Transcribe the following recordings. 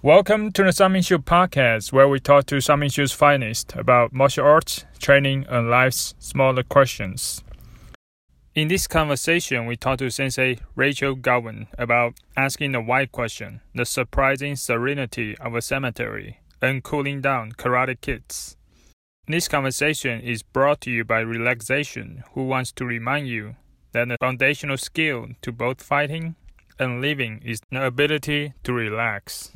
Welcome to the Shu podcast, where we talk to Shu's finest about martial arts, training, and life's smaller questions. In this conversation, we talk to Sensei Rachel Gowen about asking the why question, the surprising serenity of a cemetery, and cooling down karate kids. This conversation is brought to you by Relaxation, who wants to remind you that the foundational skill to both fighting and living is the ability to relax.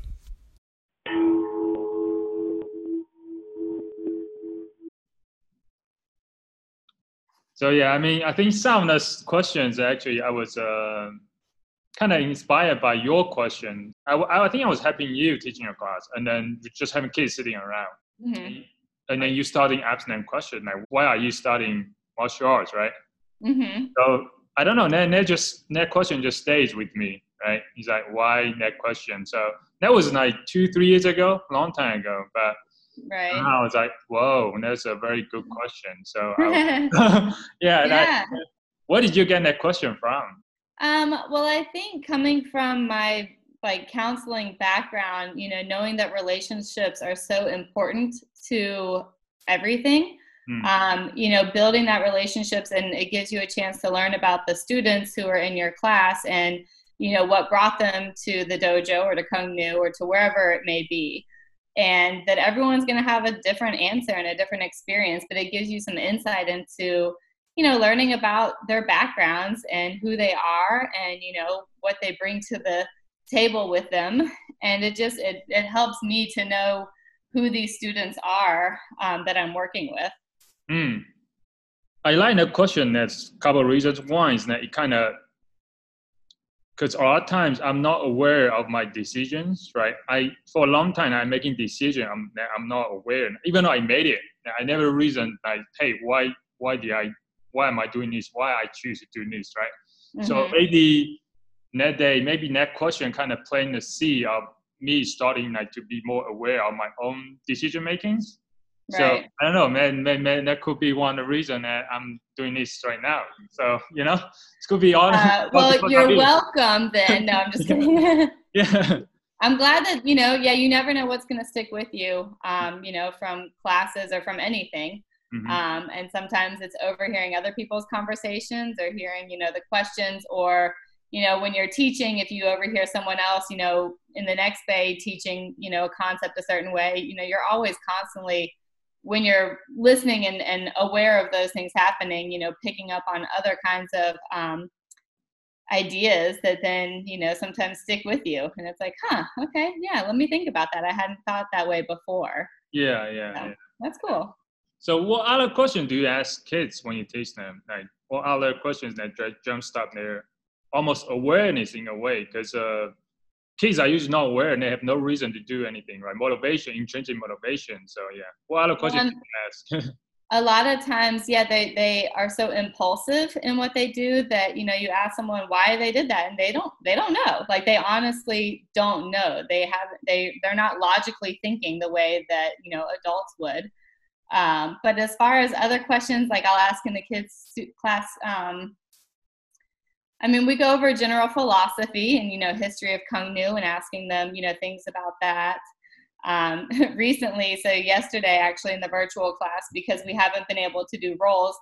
So yeah, I mean, I think some of the questions actually I was uh, kind of inspired by your question. I, I think I was helping you teaching your class, and then just having kids sitting around, mm-hmm. and then you starting asking them question like, why are you studying martial arts, right? Mm-hmm. So I don't know. That, that just that question just stays with me, right? He's like, why that question? So that was like two, three years ago, long time ago, but Right. And I was like, whoa, that's a very good question. So, yeah. yeah. Where did you get that question from? Um, well, I think coming from my like counseling background, you know, knowing that relationships are so important to everything. Mm. Um, you know, building that relationships and it gives you a chance to learn about the students who are in your class and you know what brought them to the dojo or to Kung Nu or to wherever it may be and that everyone's going to have a different answer and a different experience but it gives you some insight into you know learning about their backgrounds and who they are and you know what they bring to the table with them. And it just it, it helps me to know who these students are um, that i'm working with. Mm. i like the question. That's a couple of reasons. One is that it kind of because a lot of times I'm not aware of my decisions, right? I for a long time I'm making decision. I'm I'm not aware, even though I made it. I never reason like, hey, why why did I why am I doing this? Why I choose to do this, right? Mm-hmm. So maybe that day, maybe that question kind of planting the seed of me starting like to be more aware of my own decision makings. Right. So I don't know, man, man, man, that could be one of the reason that I'm doing this right now. So you know, it could be all. Uh, well, you're welcome. Then no, I'm just kidding. yeah. I'm glad that you know. Yeah, you never know what's going to stick with you. Um, you know, from classes or from anything. Mm-hmm. Um, and sometimes it's overhearing other people's conversations or hearing, you know, the questions or you know when you're teaching if you overhear someone else you know in the next day teaching you know a concept a certain way you know you're always constantly when you're listening and, and aware of those things happening, you know, picking up on other kinds of um, ideas that then, you know, sometimes stick with you. And it's like, huh, okay, yeah, let me think about that. I hadn't thought that way before. Yeah, yeah, so, yeah. That's cool. So, what other questions do you ask kids when you teach them? Like, what other questions that jumpstart their almost awareness in a way? Because uh, kids are usually not aware and they have no reason to do anything, right? Motivation, intrinsic motivation. So yeah. What other questions um, ask? a lot of times, yeah, they, they are so impulsive in what they do that, you know, you ask someone why they did that and they don't, they don't know. Like they honestly don't know. They have, they, they're not logically thinking the way that, you know, adults would. Um, but as far as other questions, like I'll ask in the kids class, um, I mean, we go over general philosophy and, you know, history of Kung Nu and asking them, you know, things about that. Um, recently, so yesterday, actually, in the virtual class, because we haven't been able to do rolls,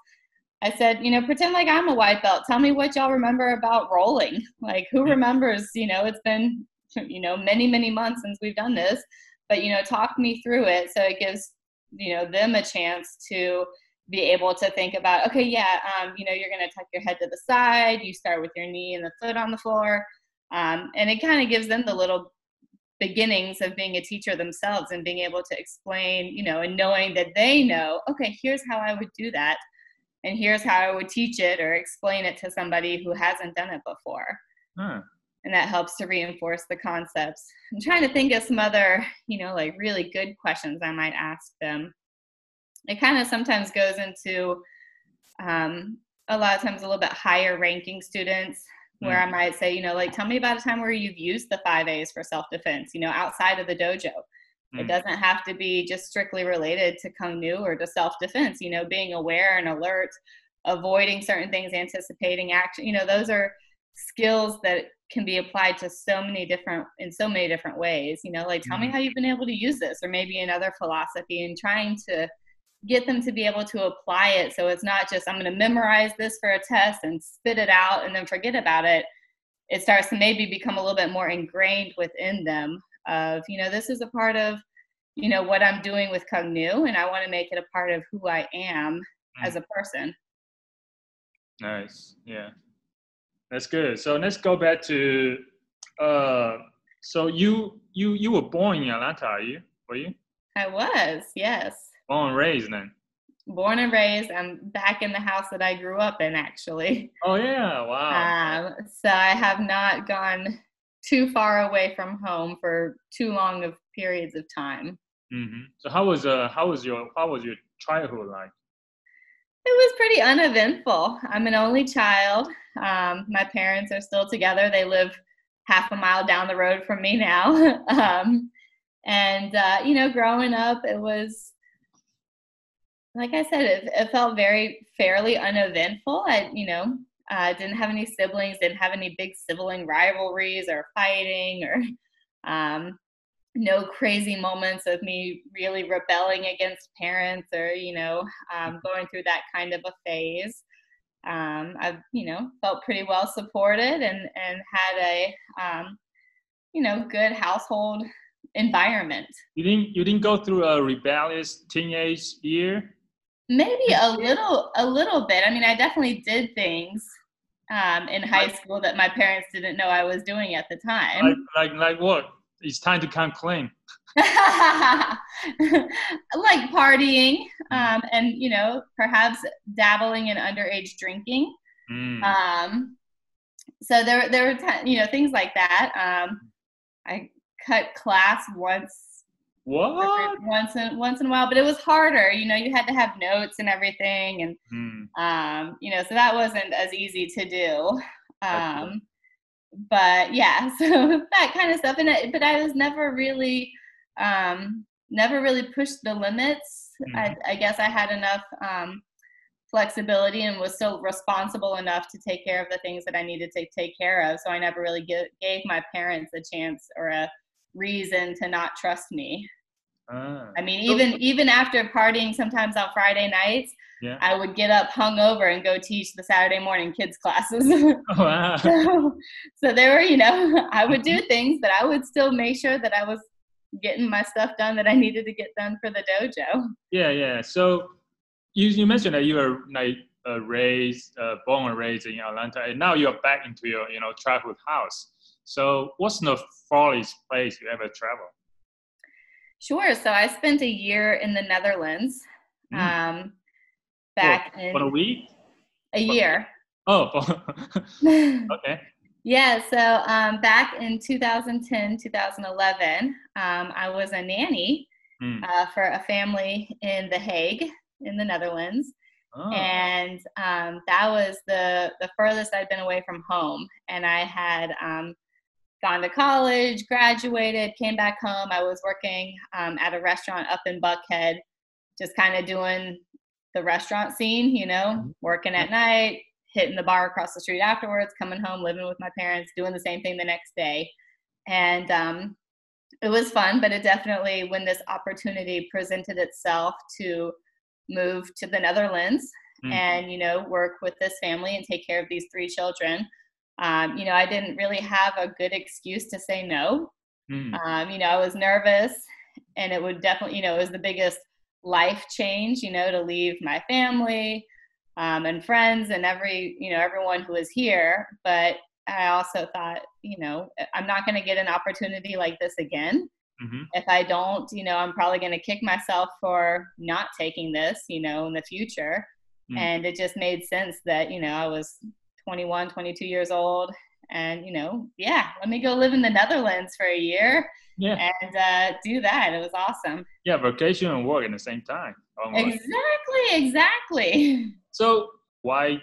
I said, you know, pretend like I'm a white belt. Tell me what y'all remember about rolling. Like, who remembers, you know, it's been, you know, many, many months since we've done this, but, you know, talk me through it. So it gives, you know, them a chance to, be able to think about okay yeah um, you know you're going to tuck your head to the side you start with your knee and the foot on the floor. Um, and it kind of gives them the little beginnings of being a teacher themselves and being able to explain you know and knowing that they know okay here's how i would do that and here's how i would teach it or explain it to somebody who hasn't done it before. Huh. and that helps to reinforce the concepts. I'm trying to think of some other you know like really good questions i might ask them it kind of sometimes goes into um, a lot of times a little bit higher ranking students where mm. I might say, you know, like, tell me about a time where you've used the five A's for self defense, you know, outside of the dojo. Mm. It doesn't have to be just strictly related to Kung Nu or to self defense, you know, being aware and alert, avoiding certain things, anticipating action, you know, those are skills that can be applied to so many different in so many different ways you know like tell me Mhm. how you've been able to use this or maybe another philosophy and trying to get them to be able to apply it so it's not just i'm going to memorize this for a test and spit it out and then forget about it it starts to maybe become a little bit more ingrained within them of you know this is a part of you know what i'm doing with kung cognu and i want to make it a part of who i am as a person Nice. Yeah. That's good. So let's go back to uh so you you you were born in Atlanta, are you? Were you? i was yes Born and raised then. born and raised i'm back in the house that i grew up in actually Oh yeah, wow. um, so i have not gone too far away from home for too long of periods of time hmm So how was uh how was your how was your childhood like? It was pretty uneventful. I'm an only child. Um, my parents are still together. They live half a mile down the road from me now. um, and, uh, you know, growing up, it was, like I said, it, it felt very fairly uneventful. I, you know, uh, didn't have any siblings, didn't have any big sibling rivalries or fighting or, um, no crazy moments of me really rebelling against parents or you know um, going through that kind of a phase um, i've you know felt pretty well supported and and had a um, you know good household environment You didn't you didn't go through a rebellious teenage year? Maybe a little a little bit i mean i definitely did things um, in high Like- school that my parents didn't know i was doing at the time Like like like what? It's time to come clean. like partying um, and you know perhaps dabbling in underage drinking Mm. um, so there, there were t- you know things like that um, i cut class once what? once in once in a while but it was harder you know you had to have notes and everything and Mm. um, you know so that wasn't as easy to do um, but yeah so that kind of stuff and but i was never really um, never really pushed the limits I, I guess i had enough um, flexibility and was still responsible enough to take care of the things that i needed to take care of so i never really give, gave my parents a chance or a reason to not trust me Ah. I mean, So- even even after partying sometimes on Friday nights, Yeah. I would get up hungover and go teach the Saturday morning kids classes. Wow. so, so there were, you know, I would do things, but I would still make sure that I was getting my stuff done that I needed to get done for the dojo. Yeah, yeah. So you you mentioned that you were like uh, raised, uh, born and raised in Atlanta, and now you're back into your you know childhood house. So what's the farthest place you ever traveled? Sure. So I spent a year in the Netherlands. Mm. Um, back in For a week? a year. Oh, okay. Yeah, so um, back in 2010, 2011, um, I was a nanny Mm. uh, for a family in The Hague, in the Netherlands, Oh. and um, that was the the furthest I'd been away from home. And I had um, gone to college, graduated, came back home. I was working um, at a restaurant up in Buckhead, just kind of doing the restaurant scene, you know, Mhm. working at night, hitting the bar across the street afterwards, coming home, living with my parents, doing the same thing the next day. And um, it was fun, but it definitely, when this opportunity presented itself to move to the Netherlands Mm. and, you know, work with this family and take care of these three children, um, you know, I didn't really have a good excuse to say no. Mm. Um, you know, I was nervous and it would definitely, you know, it was the biggest life change, you know, to leave my family um, and friends and every, you know, everyone who was here. But I also thought, you know, I'm not going to get an opportunity like this again. Mhm. If I don't, you know, I'm probably going to kick myself for not taking this, you know, in the future. Mm. And it just made sense that, you know, I was 21, 22 years old. And, you know, yeah, let me go live in the Netherlands for a year Yeah, and uh, do that. It was awesome. yeah. Vacation and work at the same time. almost. Exactly, exactly. So why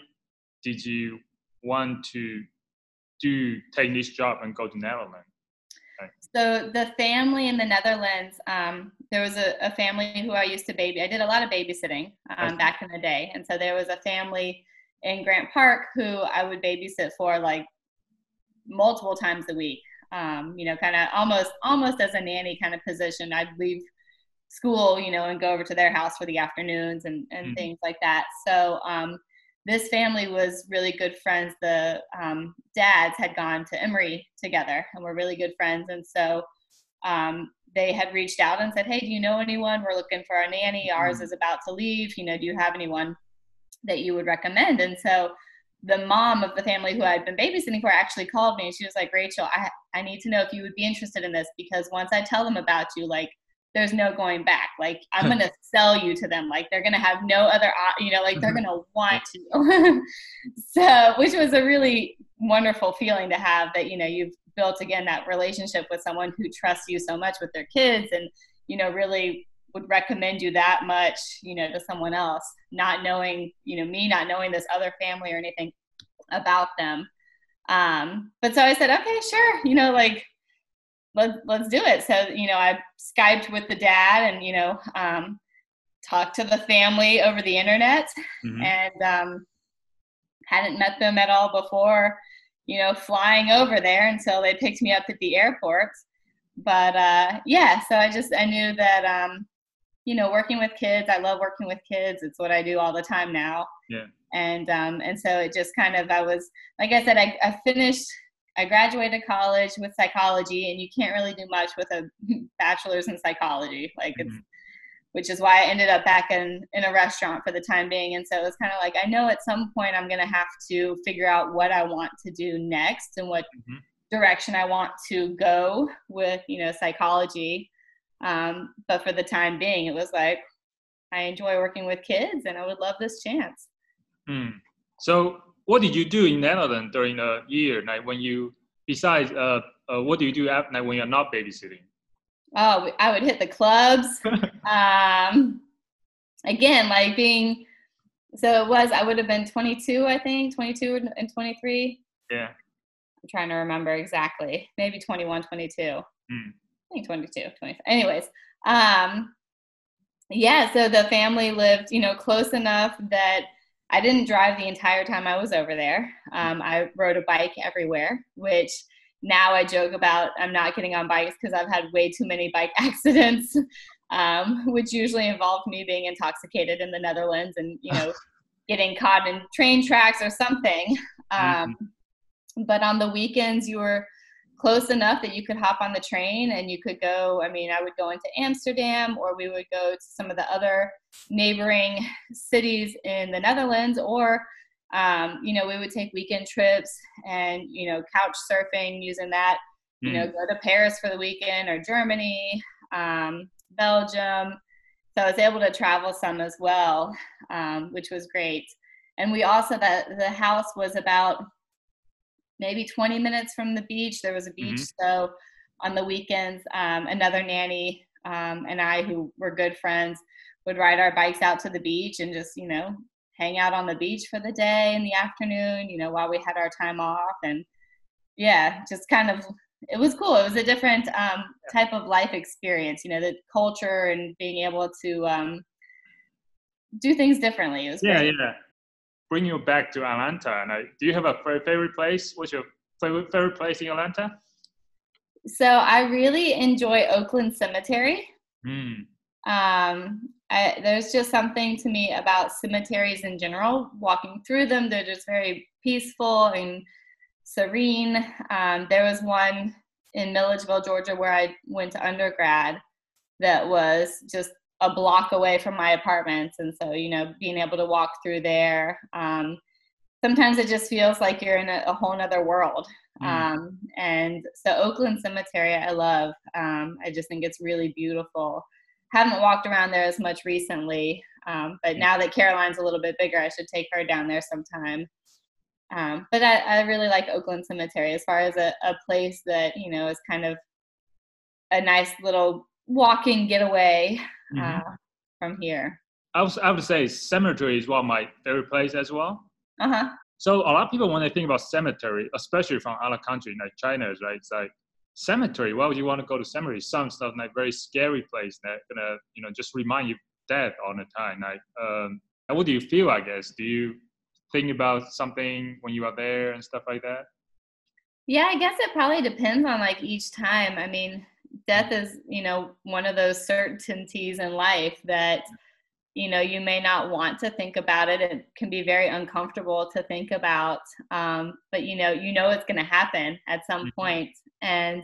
did you want to do take this job and go to Netherlands? So the family in the Netherlands, um, there was a, a family who I used to baby. I did a lot of babysitting um, back in the day, and so there was a family in Grant Park who I would babysit for like multiple times a week. Um, you know, kind of almost almost as a nanny kind of position. I'd leave school, you know, and go over to their house for the afternoons and, and mm-hmm. things like that. So um, this family was really good friends. The um, dads had gone to Emory together and were really good friends. And so um, they had reached out and said, Hey, do you know anyone? We're looking for a nanny. Ours mm-hmm. is about to leave. You know, do you have anyone that you would recommend? And so the mom of the family who I'd been babysitting for actually called me and she was like, Rachel, I, I need to know if you would be interested in this because once I tell them about you, like, there's no going back. Like, I'm going to sell you to them. Like, they're going to have no other, you know, like, they're mm-hmm. going to want to. so, which was a really wonderful feeling to have that, you know, you've built again that relationship with someone who trusts you so much with their kids and, you know, really would recommend you that much, you know, to someone else, not knowing, you know, me not knowing this other family or anything about them. Um, but so I said, okay, sure, you know, like let let's do it. So you know, I skyped with the dad and you know, um, talked to the family over the internet, mm-hmm. and um, hadn't met them at all before. You know, flying over there until they picked me up at the airport. But uh, yeah, so I just I knew that um, you know, working with kids. I love working with kids. It's what I do all the time now. Yeah. And um, and so it just kind of I was like I said I, I finished I graduated college with psychology, and you can't really do much with a bachelor's in psychology. Like it's mm-hmm. which is why I ended up back in, in a restaurant for the time being. And so it was kind of like, I know at some point I'm going to have to figure out what I want to do next and what mm-hmm. direction I want to go with, you know, psychology. Um, but for the time being, it was like I enjoy working with kids, and I would love this chance. Mm. So, what did you do in Netherlands during the year? Like when you, besides, uh, uh, what do you do after, like when you're not babysitting? Oh, I would hit the clubs. um, again, like being, so it was, I would have been 22, I think, 22 and 23. Yeah. I'm trying to remember exactly. Maybe 21, 22. Mm. I think 22, 23. Anyways, um, yeah, so the family lived, you know, close enough that I didn't drive the entire time I was over there. Um, I rode a bike everywhere, which now I joke about I'm not getting on bikes because I've had way too many bike accidents, um, which usually involve me being intoxicated in the Netherlands and, you know, getting caught in train tracks or something. Um, mm-hmm. But on the weekends, you were close enough that you could hop on the train and you could go. I mean, I would go into Amsterdam or we would go to some of the other neighboring cities in the Netherlands or um, you know, we would take weekend trips and, you know, couch surfing using that, you mm. know, go to Paris for the weekend or Germany, um, Belgium. So I was able to travel some as well, um, which was great. And we also, that the house was about maybe 20 minutes from the beach. There was a beach. Mm-hmm. So on the weekends, um, another nanny um, and I, who were good friends, would ride our bikes out to the beach and just, you know, hang out on the beach for the day in the afternoon, you know, while we had our time off. And yeah, just kind of, it was cool. It was a different um, type of life experience, you know, the culture and being able to um, do things differently. It was yeah, great. yeah bring you back to Atlanta. And I, do you have a favorite place? What's your favorite, favorite place in Atlanta? So I really enjoy Oakland Cemetery. Mm. Um, I, there's just something to me about cemeteries in general. Walking through them, they're just very peaceful and serene. Um, there was one in Milledgeville, Georgia, where I went to undergrad that was just a block away from my apartment and so you know being able to walk through there um, sometimes it just feels like you're in a, a whole nother world. Mm. um, and so oakland cemetery i love. Um, i just think it's really beautiful. Haven't walked around there as much recently um, but now that caroline's a little bit bigger i should take her down there sometime. Um, but I, I, really like oakland cemetery as far as a, a place that you know is kind of a nice little walking getaway mm-hmm. uh, from here. I would, I would say cemetery is one of my favorite place as well. Uh-huh. So a lot of people when they think about cemetery, especially from other countries like China, right? It's like cemetery. Why would you want to go to cemetery? Some stuff like very scary place that gonna you know just remind you death all the time. Like, um, what do you feel? I guess do you think about something when you are there and stuff like that? Yeah, I guess it probably depends on like each time. I mean, death is, you know, one of those certainties in life that you know you may not want to think about it it can be very uncomfortable to think about um, but you know you know it's going to happen at some mm-hmm. point and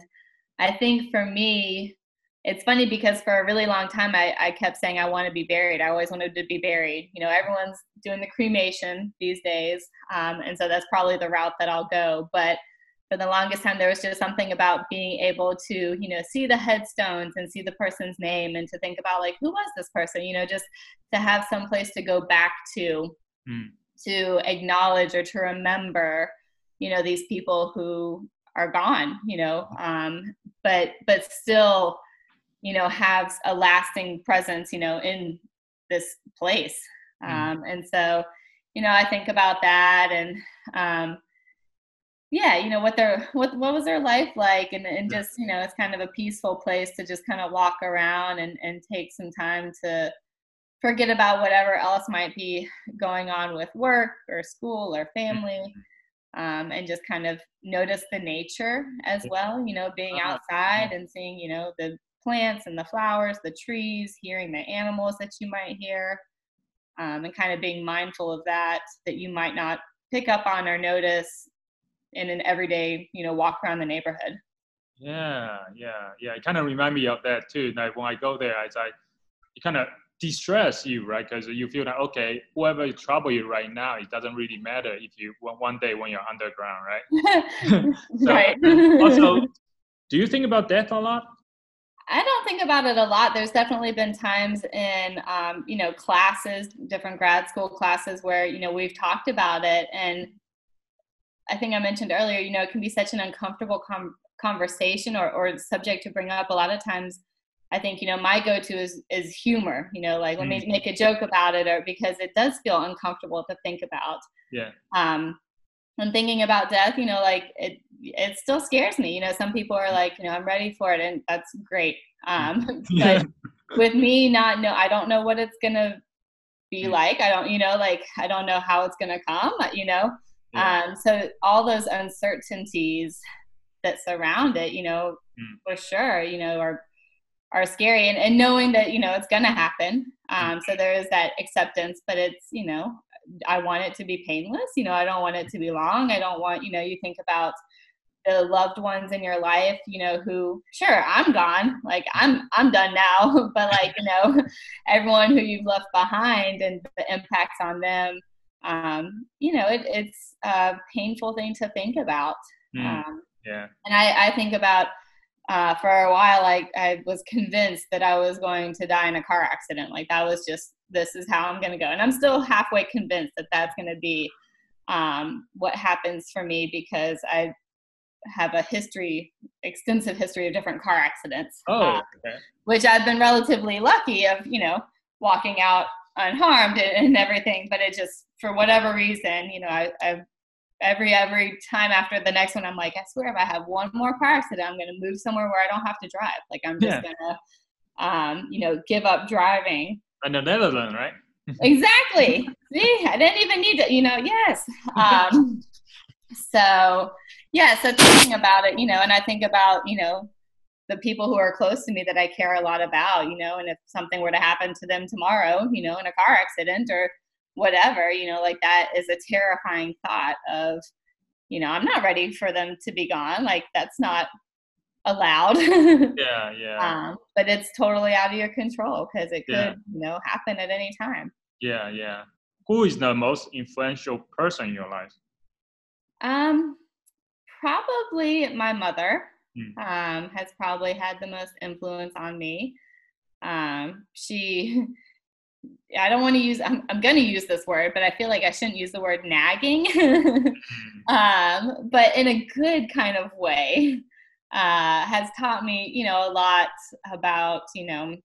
i think for me it's funny because for a really long time I, I kept saying I want to be buried. I always wanted to be buried. You know, everyone's doing the cremation these days, um, and so that's probably the route that I'll go. But for the longest time, there was just something about being able to, you know, see the headstones and see the person's name, and to think about like who was this person. You know, just to have some place to go back to, mm. to acknowledge or to remember, you know, these people who are gone. You know, um, but but still you know have a lasting presence you know in this place mm. um, and so you know i think about that and um, yeah you know what their what what was their life like and, and just you know it's kind of a peaceful place to just kind of walk around and and take some time to forget about whatever else might be going on with work or school or family mm-hmm. um, and just kind of notice the nature as well you know being uh-huh. outside and seeing you know the plants and the flowers, the trees, hearing the animals that you might hear, um, and kind of being mindful of that that you might not pick up on or notice in an everyday, you know, walk around the neighborhood. Yeah, yeah, yeah. It kind of remind me of that too. Like when I go there, I, I it kind of distress you, right? Because you feel that okay, whoever is trouble you right now, it doesn't really matter if you one day when you're underground, right? so, right. also, do you think about death a lot? I don't think about it a lot. There's definitely been times in, um, you know, classes, different grad school classes where, you know, we've talked about it. And I think I mentioned earlier, you know, it can be such an uncomfortable com- conversation or, or subject to bring up. A lot of times, I think, you know, my go to is, is humor, you know, like let me mm. make a joke about it or because it does feel uncomfortable to think about. Yeah. Um, and thinking about death, you know, like it, it still scares me. You know, some people are like, you know, I'm ready for it, and that's great. Um, but with me, not know, I don't know what it's gonna be like. I don't, you know, like I don't know how it's gonna come. You know, yeah. um, so all those uncertainties that surround it, you know, mm. for sure, you know, are are scary, and, and knowing that you know it's gonna happen. Mm. Um, so there is that acceptance, but it's you know I want it to be painless. You know, I don't want it to be long. I don't want, you know, you think about the loved ones in your life you know who sure i'm gone like i'm i'm done now but like you know everyone who you've left behind and the impacts on them um you know it, it's a painful thing to think about mm, um, yeah and i i think about uh, for a while I, I was convinced that i was going to die in a car accident like that was just this is how i'm going to go and i'm still halfway convinced that that's going to be um, what happens for me because I have a history, extensive history of different car accidents. Oh, uh, okay. Which I've been relatively lucky of, you know, walking out unharmed and, and everything. But it just, for whatever reason, you know, I, I've every every time after the next one, I'm like, I swear, if I have one more car accident, I'm going to move somewhere where I don't have to drive. Like I'm just yeah. going to, um, you know, give up driving. And the Netherlands, right? exactly. See, I didn't even need to, you know, yes. Um, so yeah so thinking about it you know and i think about you know the people who are close to me that i care a lot about you know and if something were to happen to them tomorrow you know in a car accident or whatever you know like that is a terrifying thought of you know i'm not ready for them to be gone like that's not allowed. Yeah yeah. Um, but it's totally out of your control because it could yeah. you know happen at any time. Yeah yeah. Who is the most influential person in your life? Um probably my mother mm. um, has probably had the most influence on me. Um, she, I don't want to use, I'm, I'm going to use this word, but I feel like I shouldn't use the word nagging, hmm. um, but in a good kind of way, uh, has taught me, you know, a lot about, you know,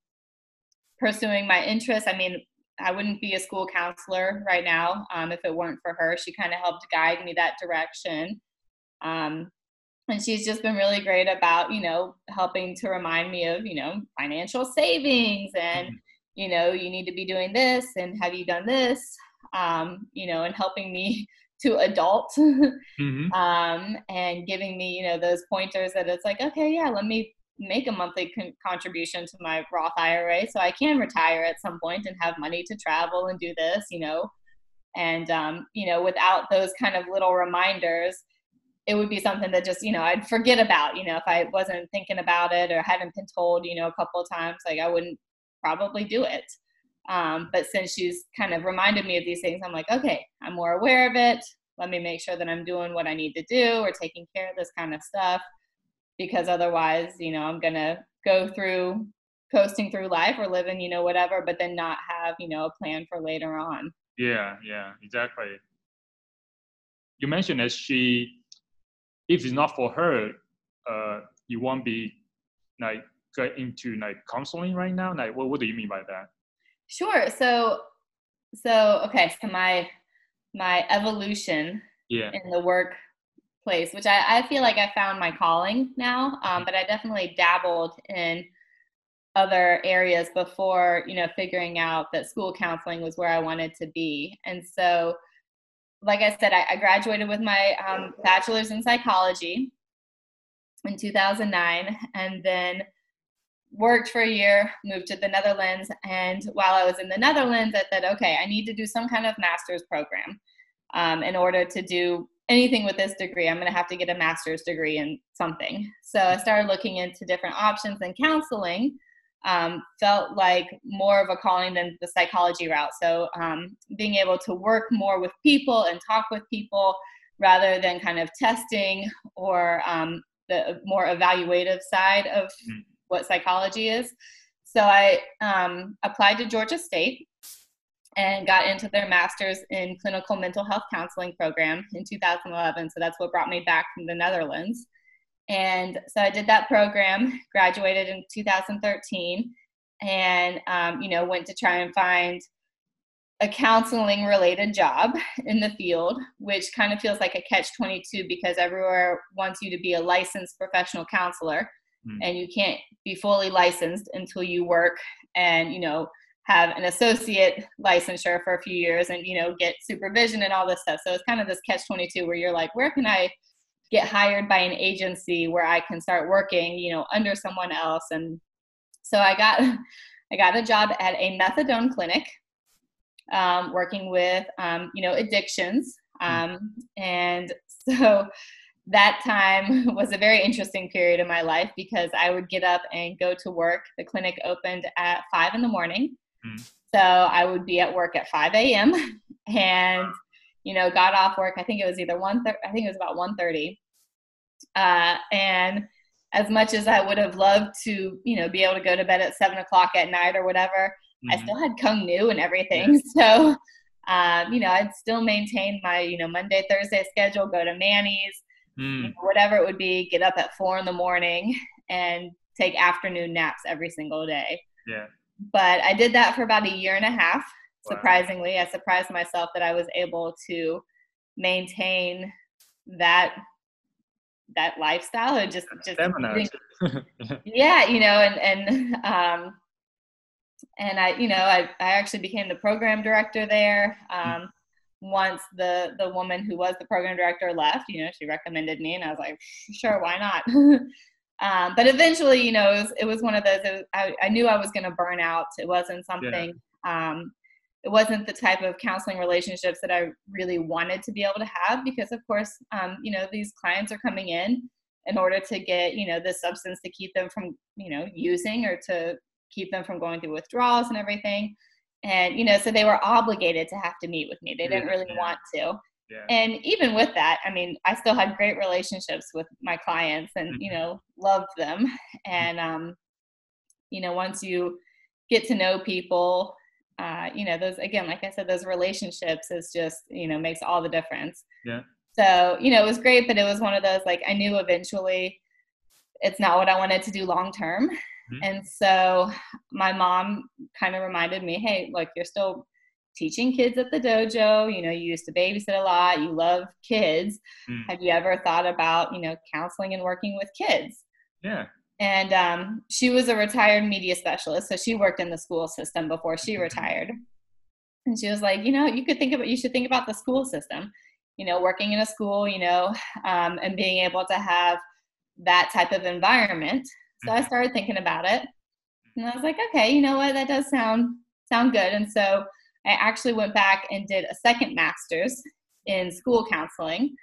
pursuing my interests. I mean, I wouldn't be a school counselor right now um, if it weren't for her. She kind of helped guide me that direction. Um, and she's just been really great about, you know, helping to remind me of, you know, financial savings and, mm-hmm. you know, you need to be doing this and have you done this, um, you know, and helping me to adult mm-hmm. um, and giving me you know those pointers that it's like okay yeah let me make a monthly con- contribution to my roth ira so i can retire at some point and have money to travel and do this you know and um, you know without those kind of little reminders it would be something that just you know i'd forget about you know if i wasn't thinking about it or hadn't been told you know a couple of times like i wouldn't probably do it um, but since she's kind of reminded me of these things, I'm like, okay, I'm more aware of it. Let me make sure that I'm doing what I need to do or taking care of this kind of stuff. Because otherwise, you know, I'm going to go through coasting through life or living, you know, whatever, but then not have, you know, a plan for later on. Yeah, yeah, exactly. You mentioned that she, if it's not for her, uh, you won't be like get into like counseling right now. Like, what, what do you mean by that? Sure. So, so okay. So my my evolution yeah. in the workplace, which I, I feel like I found my calling now, um, but I definitely dabbled in other areas before you know figuring out that school counseling was where I wanted to be. And so, like I said, I, I graduated with my um, bachelor's in psychology in 2009, and then worked for a year, moved to the Netherlands, and while I was in the Netherlands, I said, okay, I need to do some kind of master's program um, in order to do anything with this degree. I'm going to have to get a master's degree in something. So I started looking into different options, in counseling um, felt like more of a calling than the psychology route. So um, being able to work more with people and talk with people rather than kind of testing or um, the more evaluative side of mm what psychology is. So I um, applied to Georgia State and got into their master's in clinical mental health counseling program in 2011. So that's what brought me back from the Netherlands. And so I did that program, graduated in 2013, and um, you know went to try and find a counseling related job in the field, which kind of feels like a catch 22 because everywhere wants you to be a licensed professional counselor mm. and you can't be fully licensed until you work and you know have an associate licensure for a few years and you know get supervision and all this stuff so it's kind of this catch 22 where you're like where can i get hired by an agency where i can start working you know under someone else and so i got i got a job at a methadone clinic um, working with um, you know addictions mm. um, and so that time was a very interesting period in my life because I would get up and go to work. The clinic opened at five in the morning. Mm. So I would be at work at 5 a.m. and, you know, got off work. I think it was either one, I think it was about 1.30. Uh, and as much as I would have loved to, you know, be able to go to bed at seven o'clock at night or whatever, mm-hmm. I still had Kung Nu and everything. So, um, you know, I'd still maintain my, you know, Monday, Thursday schedule, go to Manny's, mm. you know, whatever it would be, get up at four in the morning and take afternoon naps every single day. Yeah. But I did that for about a year and a half. Wow. Surprisingly, I surprised myself that I was able to maintain that that lifestyle and just just yeah you know and and um and i you know i i actually became the program director there mm. um once the the woman who was the program director left you know she recommended me and i was like sure why not um, but eventually you know it was, it was one of those was, I, I, knew i was going to burn out it wasn't something yeah. um, it wasn't the type of counseling relationships that i really wanted to be able to have because of course um, you know these clients are coming in in order to get you know the substance to keep them from you know using or to keep them from going through withdrawals and everything. And you know so they were obligated to have to meet with me. They didn't really want to. Yeah. and even with that i mean i still had great relationships with my clients and mm-hmm. you know loved them. And um you know once you get to know people uh you know those again like i said those relationships is just you know makes all the difference yeah so you know it was great but it was one of those like i knew eventually it's not what i wanted to do long term Mm-hmm. And so my mom kind of reminded me, hey, look, you're still teaching kids at the dojo. You know, you used to babysit a lot. You love kids. Mm. Have you ever thought about, you know, counseling and working with kids? Yeah. And um, she was a retired media specialist, so she worked in the school system before she mm-hmm. retired. And she was like, you know, you could think about, you should think about the school system. you know, working in a school, you know, um, and being able to have that type of environment. So I mm-hmm. started thinking about it, and I was like, okay, you know what, that does sound sound good. And so I actually went back and did a second master's in school counseling.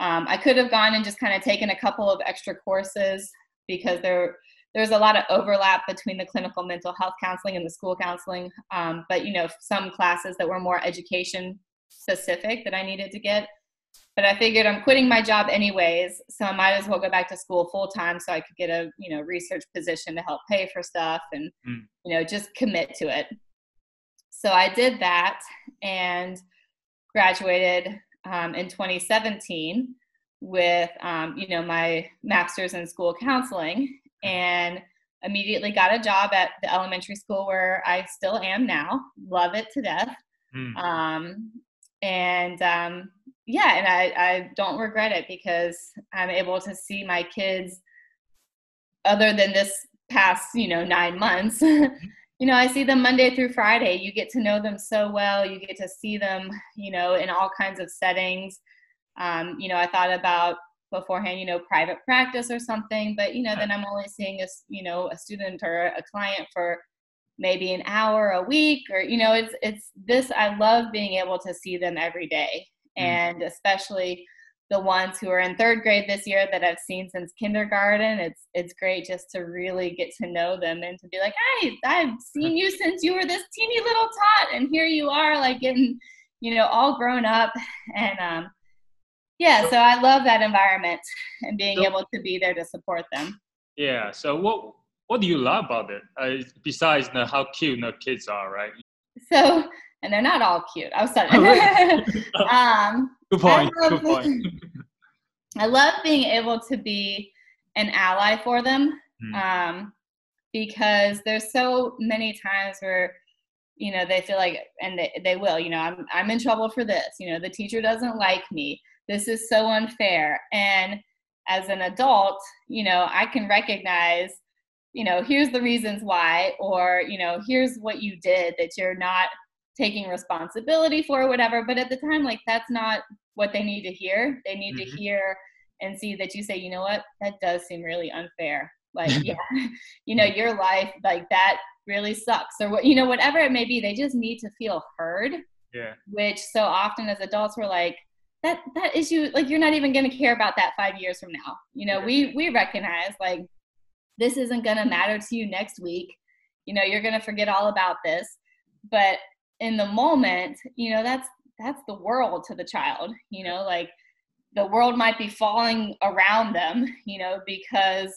Um, I could have gone and just kind of taken a couple of extra courses because there there's a lot of overlap between the clinical mental health counseling and the school counseling. Um, but you know, some classes that were more education specific that I needed to get. But I figured I'm quitting my job anyways, so I might as well go back to school full time so I could get a you know research position to help pay for stuff and mm. you know just commit to it. So I did that and graduated um, in 2017 with um, you know my master's in school counseling and immediately got a job at the elementary school where I still am now. Love it to death. Mm. Um, and um, yeah, and I, I don't regret it because I'm able to see my kids, other than this past, you know, nine months. you know, I see them Monday through Friday. You get to know them so well. You get to see them, you know, in all kinds of settings. Um, you know, I thought about beforehand, you know, private practice or something, but you know, then I'm only seeing a, you know, a student or a client for maybe an hour a week or you know, it's it's this I love being able to see them every day. Mm. And especially the ones who are in third grade this year that I've seen since kindergarten. It's it's great just to really get to know them and to be like, hey, I've seen you since you were this teeny little tot, and here you are, like getting, you know, all grown up. And um, yeah, so I love that environment and being so, able to be there to support them. Yeah. So what what do you love about it uh, besides the, how cute the kids are, right? So and they're not all cute. I was sorry. um, good point. Love, good point. I love being able to be an ally for them mm. um, because there's so many times where you know they feel like and they, they will you know I'm, I'm in trouble for this you know the teacher doesn't like me this is so unfair. And as an adult you know i can recognize you know here's the reasons why or you know here's what you did that you're not taking responsibility for or whatever. But at the time like that's not what they need to hear. They need mm-hmm. to hear and see that you say you know what? That does seem really unfair. Like yeah you know your life like that really sucks. Or what you know whatever it may be they just need to feel heard yeah. which so often as adults we're like that that issue like you're not even going to care about that five years from now you know? We we recognize like this isn't going to matter to you next week you know you're going to forget all about this. But in the moment you know that's that's the world to the child you know? Like the world might be falling around them you know because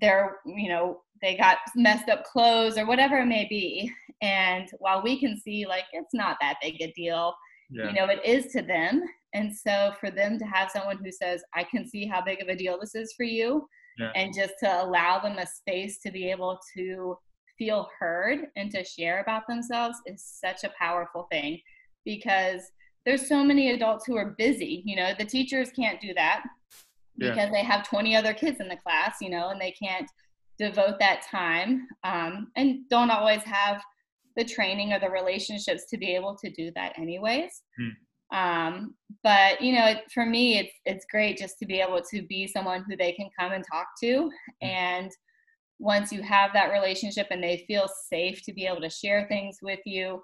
they're you know they got messed up clothes or whatever it may be. And while we can see like it's not that big a deal yeah. you know it is to them and so for them to have someone who says, I can see how big of a deal this is for you, yeah. and just to allow them a space to be able to feel heard and to share about themselves is such a powerful thing because there's so many adults who are busy. You know, the teachers can't do that yeah. because they have 20 other kids in the class, you know, and they can't devote that time um, and don't always have the training or the relationships to be able to do that anyways. Hmm. Um, but you know, for me, it's it's great just to be able to be someone who they can come and talk to, mm. and once you have that relationship and they feel safe to be able to share things with you,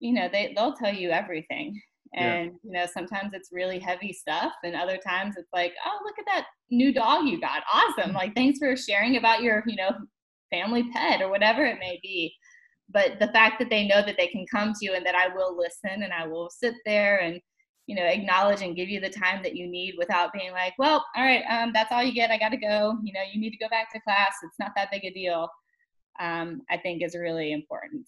you know, they they'll tell you everything. And yeah. you know, sometimes it's really heavy stuff, and other times it's like, oh, look at that new dog you got, awesome! Like, thanks for sharing about your, you know, family pet or whatever it may be but the fact that they know that they can come to you and that I will listen and I will sit there and you know acknowledge and give you the time that you need without being like well all right um, that's all you get. I gotta go. You know you need to go back to class. It's not that big a deal. Um, i think is really important.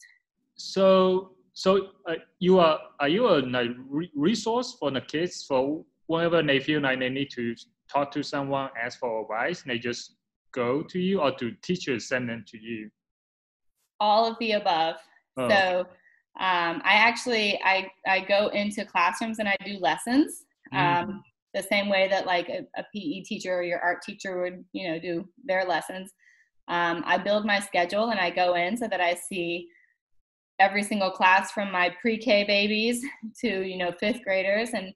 So so uh, you are are you a like, resource for the kids? For whenever they feel like they need to talk to someone ask for advice they just go to you or do teachers send them to you all of the above. Oh. So um, I actually I I go into classrooms and I do lessons. Mm. Um, the same way that like a, a, PE teacher or your art teacher would, you know, do their lessons. Um, I build my schedule and I go in so that I see every single class from my pre-K babies to you know fifth graders and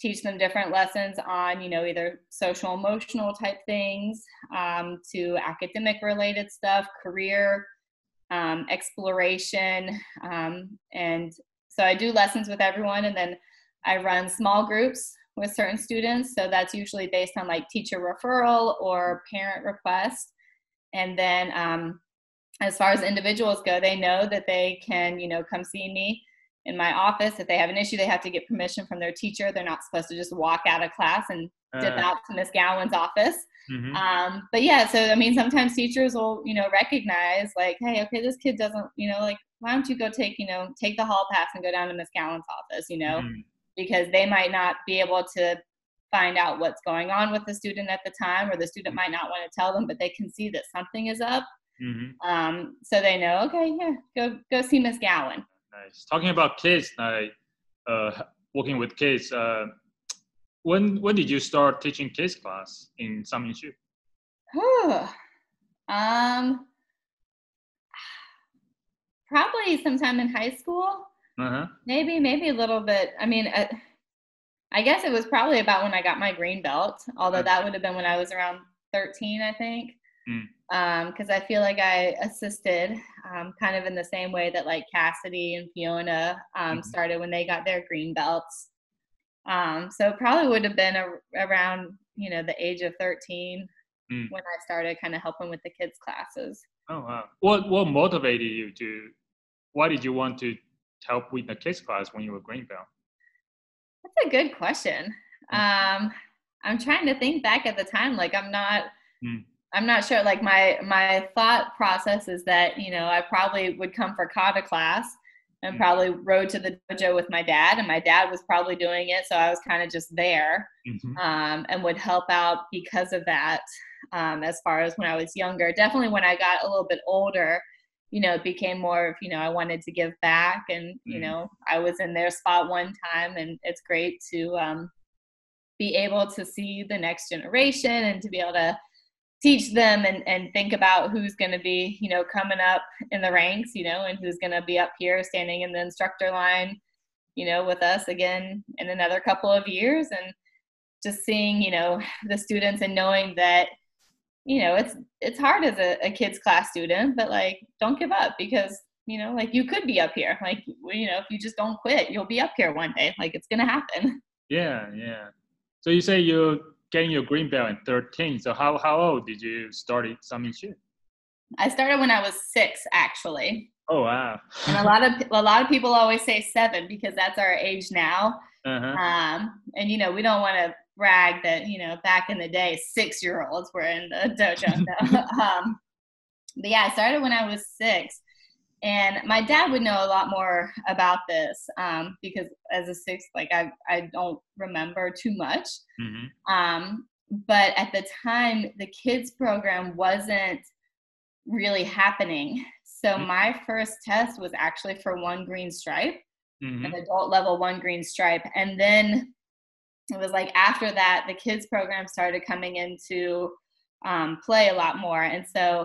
teach them different lessons on you know either social emotional type things um, to academic related stuff career um, exploration um, and so i do lessons with everyone and then i run small groups with certain students so that's usually based on like teacher referral or parent request and then um, as far as individuals go they know that they can you know come see me in my office. If they have an issue, they have to get permission from their teacher. They're not supposed to just walk out of class and dip uh, out to Miss Gowan's office. Mm-hmm. Um, but yeah, so I mean, sometimes teachers will, you know, recognize like, hey, okay, this kid doesn't, you know, like, why don't you go take, you know, take the hall pass and go down to Miss Gowan's office, you know, mm-hmm. because they might not be able to find out what's going on with the student at the time, or the student might not want to tell them, but they can see that something is up. Mm-hmm. Um, so they know, okay, yeah, go go see Miss Gowan nice. Talking about kids, like uh, working with kids. Uh, when when did you start teaching kids class in Sanminship? um, probably sometime in high school. Uh-huh. Maybe maybe a little bit. I mean, uh, I guess it was probably about when I got my green belt. Although okay. that would have been when I was around thirteen, I think. Mm because um, I feel like I assisted um, kind of in the same way that like Cassidy and Fiona um, mm-hmm. started when they got their green belts. Um, so probably would have been a, around you know the age of 13 mm. when I started kind of helping with the kids classes. Oh wow! What what motivated you to? Why did you want to help with the kids class when you were green belt? That's a good question. Mm. I'm trying to think back at the time. Like I'm not. Mm I'm not sure. Like my my thought process is that you know I probably would come for kata class and mm-hmm. probably rode to the dojo with my dad, and my dad was probably doing it, so I was kind of just there mm-hmm. um, and would help out because of that. Um, as far as when I was younger, definitely when I got a little bit older, you know, it became more of you know I wanted to give back, and you mm-hmm. know I was in their spot one time, and it's great to um, be able to see the next generation and to be able to teach them and, and think about who's going to be you know coming up in the ranks you know and who's going to be up here standing in the instructor line you know with us again in another couple of years. And just seeing you know the students and knowing that you know it's it's hard as a, a kids class student but like don't give up because you know like you could be up here. Like you know if you just don't quit you'll be up here one day. Like it's gonna happen. Yeah yeah. So you say you getting your green belt at 13. So how, how old did you start Sanminship? I started when I was six, actually. Oh wow! and a lot of a lot of people always say seven because that's our age now. Uh-huh. Um, and you know we don't want to brag that you know back in the day six year olds were in the dojo. um, but yeah, I started when I was six, and my dad would know a lot more about this um, because as a sixth like i, I don't remember too much mm-hmm. um, but at the time the kids program wasn't really happening so mm-hmm. my first test was actually for one green stripe mm-hmm. an adult level one green stripe and then it was like after that the kids program started coming into um, play a lot more and so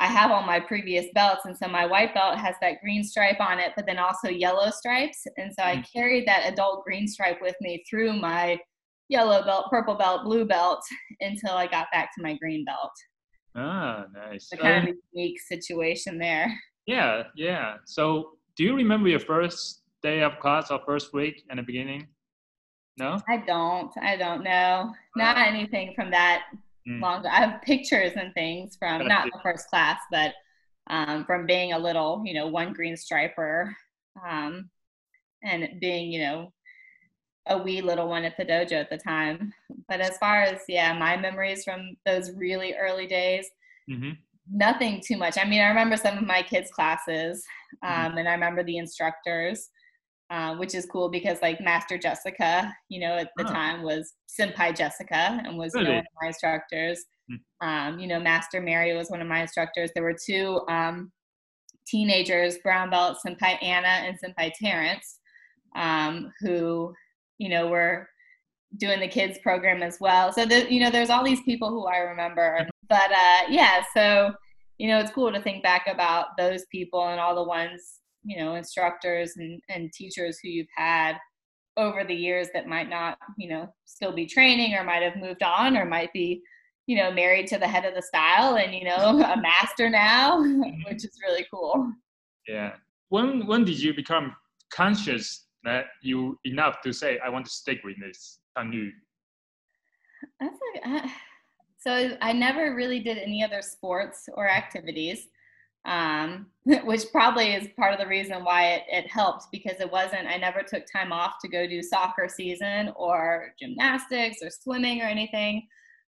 I have all my previous belts. And so my white belt has that green stripe on it, but then also yellow stripes. And so I mm. carried that adult green stripe with me through my yellow belt, purple belt, blue belt until I got back to my green belt. Ah, nice. A kind of unique situation there. Yeah, yeah. So do you remember your first day of class or first week in the beginning? No? I don't. I don't know. Not uh, anything from that mm. longer. I have pictures and things from not the first class, but um, from being a little, you know, one green striper um, and being, you know, a wee little one at the dojo at the time. But as far as, yeah, my memories from those really early days, mm-hmm. nothing too much. I mean, I remember some of my kids' classes mm-hmm. um, mm-hmm. and I remember the instructors. Uh, which is cool because like Master Jessica, you know, at the oh. time was Senpai Jessica and was really? you know, one of my instructors. Hmm. Um, you know, Master Mary was one of my instructors. There were two um, teenagers, brown belt, Senpai Anna and Senpai Terrence, um, who, you know, were doing the kids program as well. So the, you know, there's all these people who I remember. But uh, yeah, so you know, it's cool to think back about those people and all the ones you know instructors and, and teachers who you've had over the years that might not, you know, still be training or might have moved on or might be, you know, married to the head of the style and, you know, a master now, which is really cool. Yeah. When when did you become conscious that you enough to say I want to stick with this canoe? That's like, uh, so I never really did any other sports or activities um, which probably is part of the reason why it, it helped because it wasn't, I never took time off to go do soccer season or gymnastics or swimming or anything.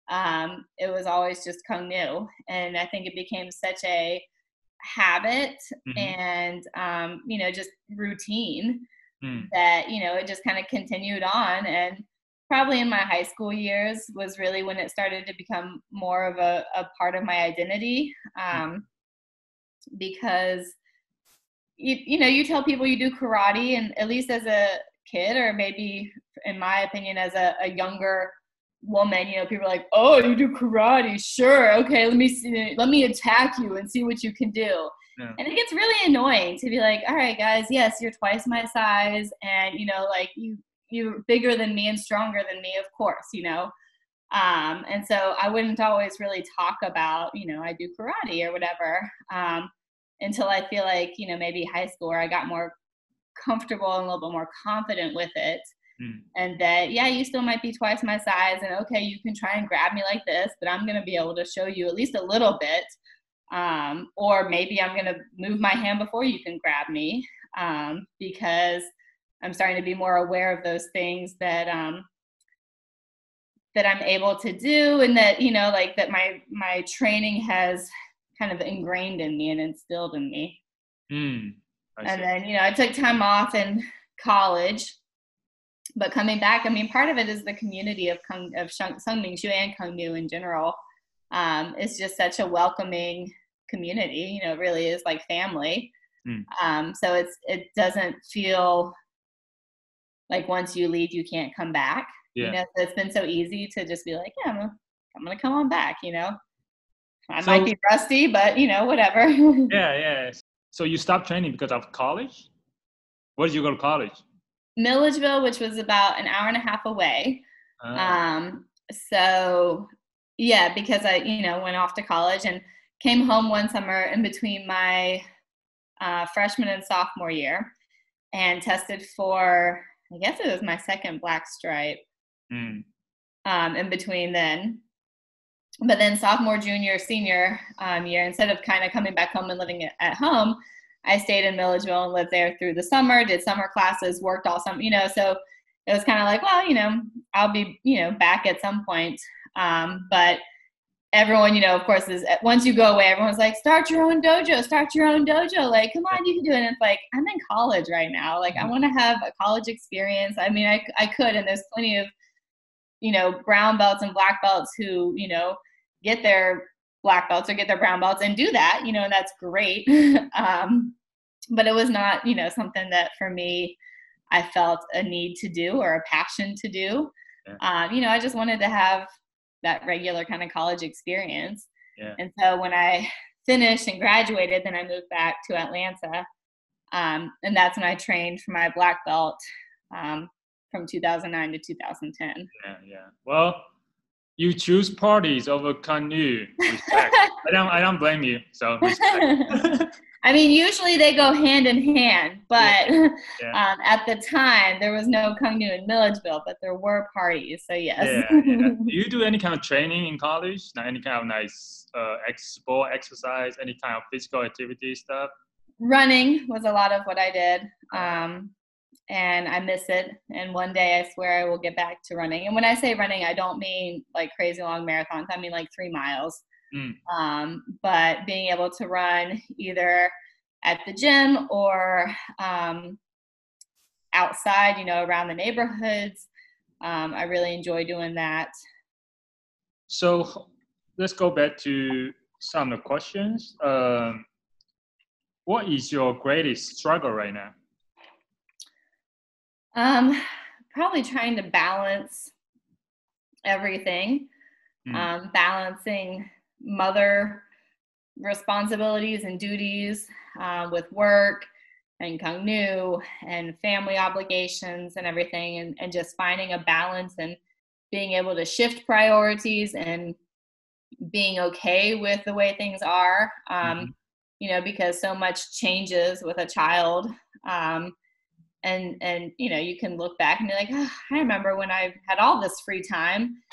Um, it was always just Kung Nu. And I think it became such a habit mm-hmm. and, um, you know, just routine mm. that, you know, it just kind of continued on. And probably in my high school years was really when it started to become more of a, a part of my identity. Mm. Um, because you, you know you tell people you do karate and at least as a kid or maybe in my opinion as a, a younger woman you know people are like oh you do karate sure okay let me see let me attack you and see what you can do yeah. and it gets really annoying to be like all right guys yes you're twice my size and you know like you you're bigger than me and stronger than me of course you know um, and so I wouldn't always really talk about, you know, I do karate or whatever um, until I feel like, you know, maybe high school where I got more comfortable and a little bit more confident with it. Mm. And that, yeah, you still might be twice my size. And okay, you can try and grab me like this, but I'm going to be able to show you at least a little bit. Um, or maybe I'm going to move my hand before you can grab me um, because I'm starting to be more aware of those things that um, that I'm able to do and that you know like that my my training has kind of ingrained in me and instilled in me. Mm, and then you know I took time off in college, but coming back, I mean part of it is the community of Kung of Shu and Kung Nu in general. Um, it's just such a welcoming community. You know, it really is like family. Mm. Um, so it's it doesn't feel like once you leave you can't come back yeah. You know, so it's been so easy to just be like, yeah, I'm gonna, I'm gonna come on back. You know, I so, might be rusty, but you know, whatever. yeah, yeah. So you stopped training because of college. Where did you go to college? Milledgeville, which was about an hour and a half away. Oh. Um, so yeah, because I, you know, went off to college and came home one summer in between my uh, freshman and sophomore year and tested for, I guess it was my second black stripe mm. um, in between then. But then sophomore, junior, senior um, year, instead of kind of coming back home and living at home, I stayed in Milledgeville and lived there through the summer, did summer classes, worked all summer, you know, so it was kind of like, well, you know, I'll be, you know, back at some point. Um, but everyone, you know, of course, is once you go away, everyone's like, start your own dojo, start your own dojo. Like, come on, you can do it. And it's like, I'm in college right now. Like, I mm-hmm. want to have a college experience. I mean, I, I could, and there's plenty of you know brown belts and black belts who you know get their black belts or get their brown belts and do that you know and that's great um, but it was not you know something that for me i felt a need to do or a passion to do yeah. um, you know i just wanted to have that regular kind of college experience yeah. and so when i finished and graduated then i moved back to atlanta um, and that's when i trained for my black belt um, from 2009 to 2010. Yeah, yeah. Well, you choose parties over canoe. I don't, I don't blame you. So. I mean, usually they go hand in hand, but yeah. Yeah. Um, at the time there was no Kung Nu in Milledgeville, but there were parties. So yes. Yeah, yeah. Do you do any kind of training in college? Not any kind of nice uh, sport exercise, any kind of physical activity stuff? Running was a lot of what I did. Um, and I miss it. And one day I swear I will get back to running. And when I say running, I don't mean like crazy long marathons. I mean like three miles. Mm. Um, but being able to run either at the gym or um, outside, you know, around the neighborhoods, um, I really enjoy doing that. So let's go back to some of the questions. Um, what is your greatest struggle right now? Um, probably trying to balance everything, mm. um, balancing mother responsibilities and duties uh, with work, and Kung Nu and family obligations and everything, and, and just finding a balance and being able to shift priorities and being okay with the way things are. Um, mm-hmm. You know, because so much changes with a child. Um, and and you know you can look back and be like oh, i remember when i had all this free time.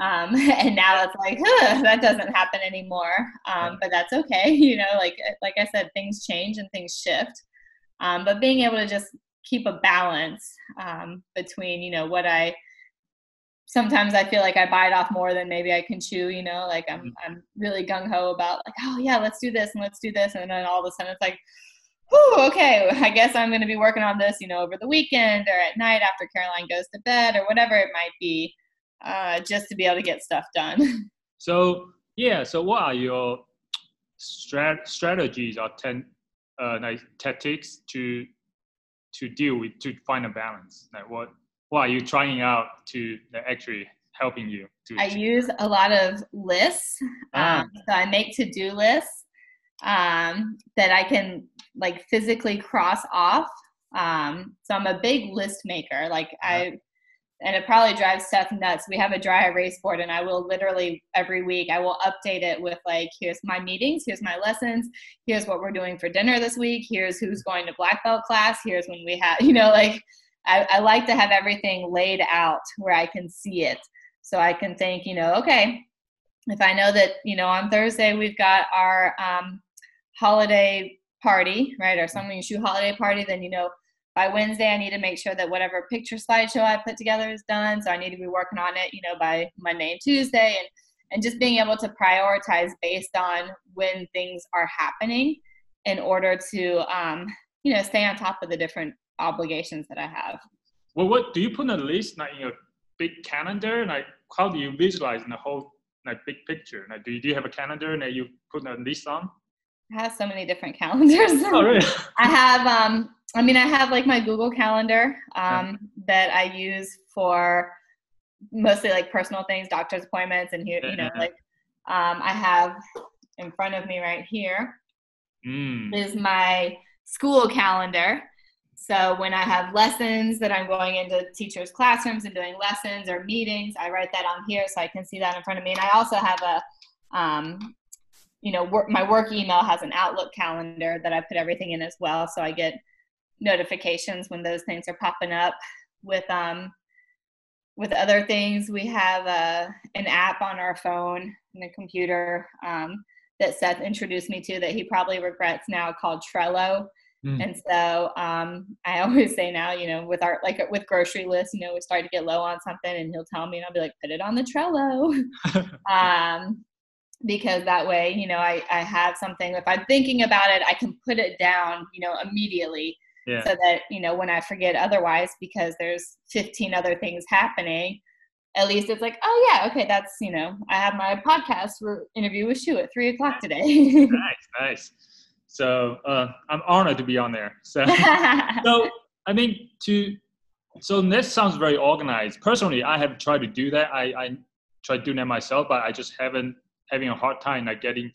Um, and now it's like huh, that doesn't happen anymore. Um, but that's okay you know like like i said things change and things shift. Um, but being able to just keep a balance um, between you know what i sometimes i feel like i bite off more than maybe i can chew you know like i'm mm-hmm. i'm really gung-ho about like oh yeah let's do this and let's do this. And then all of a sudden it's like okay, I guess I'm going to be working on this, you know, over the weekend or at night after Caroline goes to bed or whatever it might be, uh, just to be able to get stuff done. So yeah, so what are your strat- strategies or ten, uh, like tactics to to deal with to find a balance? Like what what are you trying out to actually helping you? To I use a lot of lists. Ah. Um, so I make to do lists um, that I can like physically cross off. Um, so I'm a big list maker. Like I, and it probably drives Seth nuts. We have a dry erase board, and I will literally every week I will update it with like, here's my meetings, here's my lessons, here's what we're doing for dinner this week, here's who's going to black belt class, here's when we have, you know, like I, I like to have everything laid out where I can see it, so I can think, you know, okay, if I know that you know on Thursday we've got our um, holiday party, right, or something you shoot holiday party, then you know by Wednesday I need to make sure that whatever picture slideshow I put together is done. So I need to be working on it, you know, by Monday and Tuesday, and and just being able to prioritize based on when things are happening in order to um, you know stay on top of the different obligations that I have. Well, what do you put on a list like in a big calendar? Like how do you visualize the whole like big picture? Like do you, do you have a calendar that you put a list on? I have so many different calendars. Oh, really? I have, um, I mean, I have like my Google Calendar um, that I use for mostly like personal things, doctor's appointments, and here, you know, like um, I have in front of me right here mm. is my school calendar. So when I have lessons that I'm going into teachers' classrooms and doing lessons or meetings, I write that on here so I can see that in front of me. And I also have a um, you know, work, my work email has an Outlook calendar that I put everything in as well. So I get notifications when those things are popping up. With um, with other things, we have a, uh, an app on our phone and the computer um, that Seth introduced me to that he probably regrets now called Trello. Mm. And so um, I always say now, you know, with our like with grocery lists, you know, we start to get low on something, and he'll tell me, and I'll be like, put it on the Trello. um, because that way, you know, I, I have something. If I'm thinking about it, I can put it down, you know, immediately. Yeah. So that, you know, when I forget otherwise, because there's 15 other things happening, at least it's like, oh yeah, okay, that's, you know, I have my podcast interview with Shu at three o'clock today. nice, nice. So uh, I'm honored to be on there. So, so I mean, to so this sounds very organized. Personally, I have tried to do that. I, I tried doing that myself, but I just haven't having a hard time like getting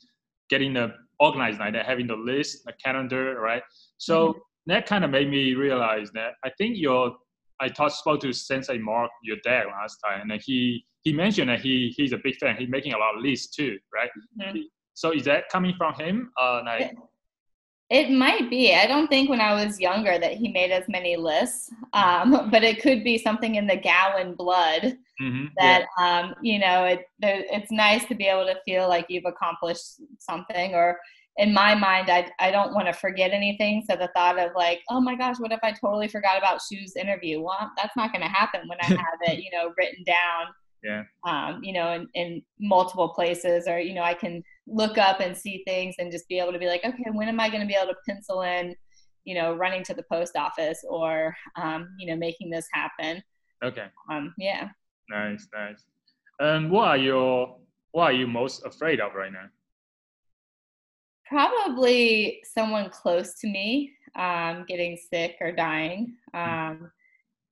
getting the organized like that, having the list, the calendar, right? So mm-hmm. that kind of made me realize that I think your I talked spoke to Sensei Mark, your dad last time, and he he mentioned that he he's a big fan. He's making a lot of lists too, right? Mm-hmm. So is that coming from him? Uh, like, it might be. I don't think when I was younger that he made as many lists, um, but it could be something in the Gowen blood mm-hmm. that yeah. um, you know. It, it's nice to be able to feel like you've accomplished something. Or in my mind, I I don't want to forget anything. So the thought of like, oh my gosh, what if I totally forgot about Shu's interview? Well, that's not going to happen when I have it, you know, written down. Yeah. Um, you know, in, in multiple places, or you know, I can look up and see things and just be able to be like, okay, when am I going to be able to pencil in, you know, running to the post office or, um, you know, making this happen. Okay. Um, yeah. Nice, nice. Um, what are your, what are you most afraid of right now? Probably someone close to me um, getting sick or dying. Hmm. Um,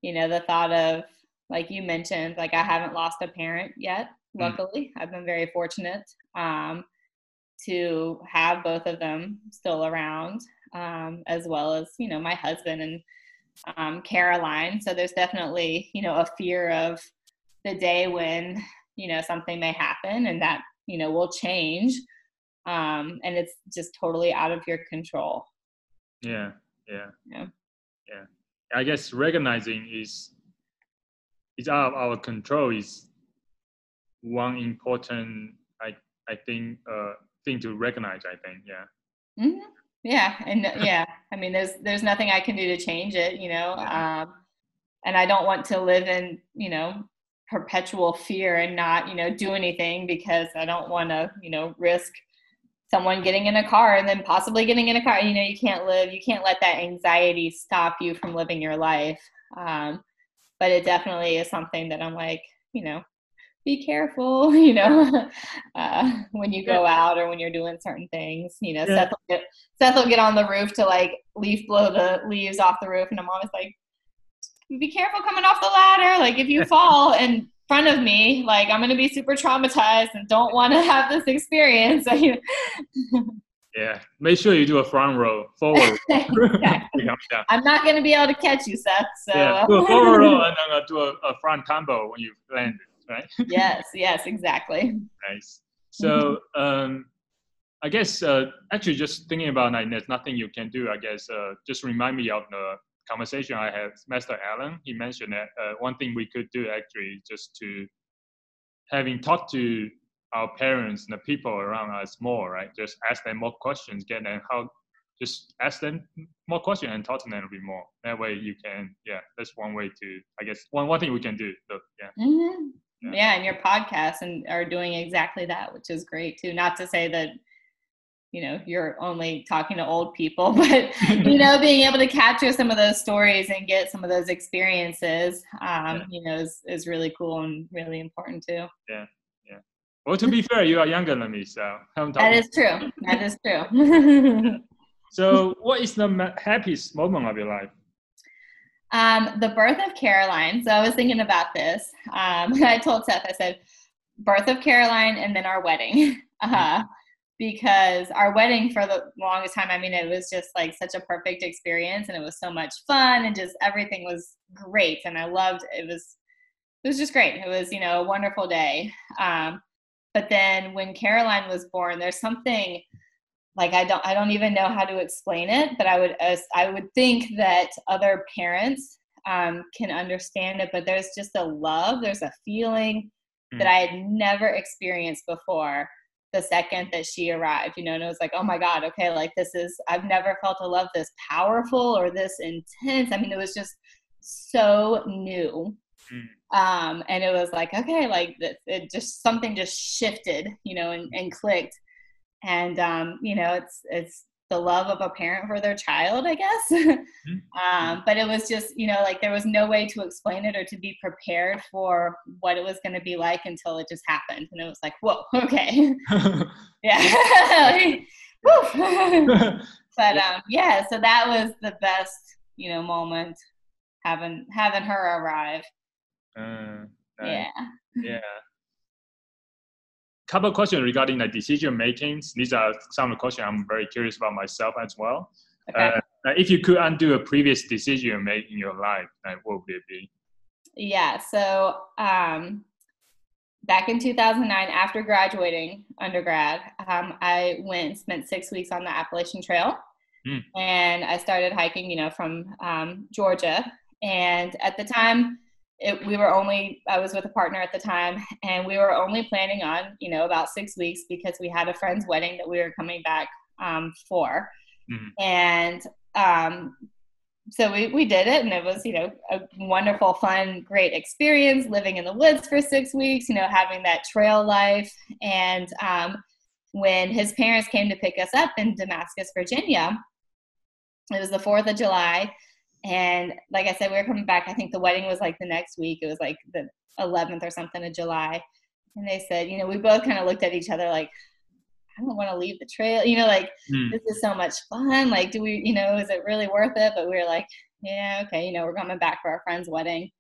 you know, the thought of, like you mentioned, like I haven't lost a parent yet. Hmm. Luckily. I've been very fortunate. Um, to have both of them still around, um, as well as you know my husband and um, Caroline. So there's definitely you know a fear of the day when you know something may happen and that you know will change, um, and it's just totally out of your control. Yeah, yeah, Yeah. yeah. I guess recognizing is is out of our control is one important I I think uh thing to recognize. I think yeah. hmm Yeah, and uh, yeah, I mean, there's there's nothing I can do to change it, you know. Yeah. Um, and I don't want to live in, you know, perpetual fear and not, you know, do anything because I don't want to, you know, risk someone getting in a car and then possibly getting in a car. You know, you can't live, you can't let that anxiety stop you from living your life. Um, but it definitely is something that I'm like, you know, be careful, you know, uh, when you go out or when you're doing certain things. You know, Yeah. Seth, will get, Seth will get on the roof to like leaf blow the leaves off the roof, and I'm always like, be careful coming off the ladder. Like if you fall in front of me, like I'm gonna be super traumatized and don't want to have this experience. Yeah. Make sure you do a front row forward. Exactly. Yeah, yeah. I'm not gonna be able to catch you, Seth. So Yeah, do a forward roll and then uh, do a, a front tumble when you land, right? yes, yes, exactly. Nice. So um, I guess uh, actually just thinking about like there's nothing you can do. I guess uh, just remind me of the conversation I had with Master Allen. He mentioned that uh, one thing we could do actually just to having talked to our parents and the people around us more, right? Just ask them more questions, get them how. Just ask them more questions and talk to them a bit more. That way you can, yeah. That's one way to, I guess, one one thing we can do. So, yeah. hmm Yeah. Yeah. and your podcasts and are doing exactly that, which is great too. Not to say that you know you're only talking to old people, but you know, being able to capture some of those stories and get some of those experiences, um, Yeah. you know, is is really cool and really important too. Yeah. Yeah. Well, to be fair, you are younger than me, so That true. That is true. So, what is the happiest moment of your life? Um, the birth of Caroline. So I was thinking about this. Um, I told Seth, I said, birth of Caroline and then our wedding. Uh, because our wedding for the longest time, I mean, it was just like such a perfect experience and it was so much fun and just everything was great. And I loved it was it was just great. It was, you know, a wonderful day. Um, but then when Caroline was born, there's something like I don't I don't even know how to explain it, but I would as I would think that other parents um, can understand it. But there's just a love, there's a feeling that Mm. I had never experienced before. The second that she arrived, you know, and it was like, oh my God, okay, like this is I've never felt a love this powerful or this intense. I mean, it was just so new. Mm. Um, and it was like, okay, like it, it just something just shifted, you know, and, and clicked and um, you know it's it's the love of a parent for their child i guess. Um, but it was just you know like there was no way to explain it or to be prepared for what it was going to be like until it just happened. And it was like whoa okay. Yeah. But um, yeah so that was the best you know moment having having her arrive. Uh, nice. yeah. Yeah. Couple of questions regarding the decision makings. These are some of the questions I'm very curious about myself as well. okay Uh, if you could undo a previous decision you made in your life, like what would it be? Yeah, so um, back in 2009, after graduating undergrad, um, I went and spent six weeks on the Appalachian Trail. Hmm. And I started hiking, you know, from um, Georgia. And at the time, it, we were only, I was with a partner at the time, and we were only planning on, you know, about six weeks because we had a friend's wedding that we were coming back um, for. Mhm. And um, so we, we did it and it was you know a wonderful fun great experience living in the woods for six weeks you know having that trail life and um, when his parents came to pick us up in damascus virginia it was the fourth of july and like i said we were coming back i think the wedding was like the next week it was like the 11th or something of july and they said you know we both kind of looked at each other like i don't want to leave the trail you know like Hmm. this is so much fun. Like, do we, you know, is it really worth it? But we were like, yeah, okay, you know, we're coming back for our friend's wedding.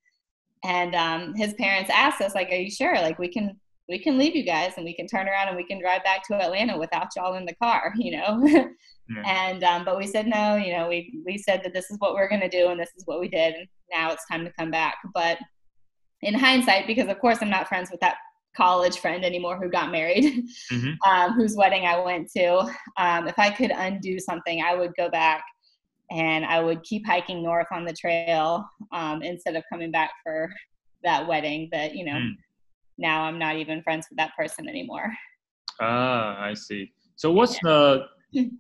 And um, his parents asked us, like, are you sure? Like, we can, we can leave you guys and we can turn around and we can drive back to Atlanta without y'all in the car, you know? yeah. And, um, but we said, no, you know, we, we said that this is what we're going to do and this is what we did. And now it's time to come back. But in hindsight, because of course I'm not friends with that college friend anymore who got married, mm-hmm. um, whose wedding I went to, um, if I could undo something, I would go back and I would keep hiking north on the trail um, instead of coming back for that wedding that, you know, mm now I'm not even friends with that person anymore. Ah, I see. So what's yeah. the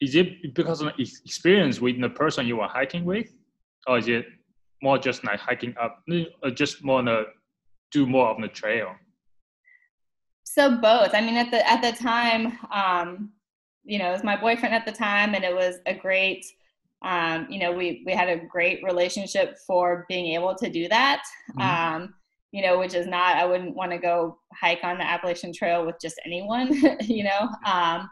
is it because of experience with the person you were hiking with, or is it more just like hiking up, or just more to do more of the trail? So both. I mean, at the at the time, um, you know, it was my boyfriend at the time, and it was a great. Um, you know, we we had a great relationship for being able to do that. Mm-hmm. Um, you know, which is not, I wouldn't want to go hike on the Appalachian Trail with just anyone, you know. Um,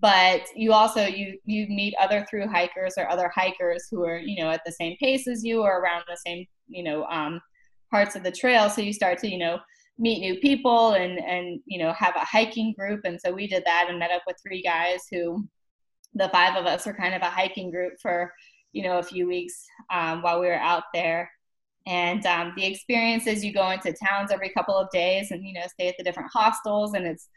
but you also you you meet other through hikers or other hikers who are you know at the same pace as you or around the same you know um, parts of the trail. So you start to you know meet new people and and you know have a hiking group. And so we did that and met up with three guys who the five of us were kind of a hiking group for you know a few weeks um, while we were out there and um, the experience is you go into towns every couple of days and you know stay at the different hostels and it's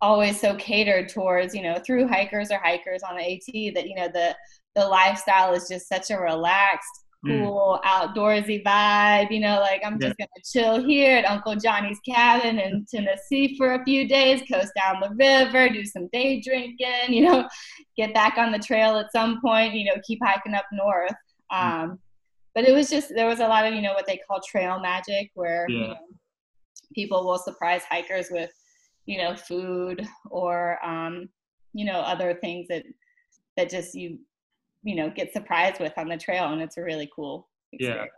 always so catered towards you know through hikers or hikers on the at that you know the the lifestyle is just such a relaxed mm. cool mm. outdoorsy vibe you know like i'm just gonna chill here at uncle johnny's cabin in tennessee for a few days coast down the river do some day drinking you know get back on the trail at some point you know keep hiking up north mm. um, but it was just there was a lot of you know what they call trail magic where yeah. you know, people will surprise hikers with you know food or um, you know other things that that just you you know get surprised with on the trail and it's a really cool experience.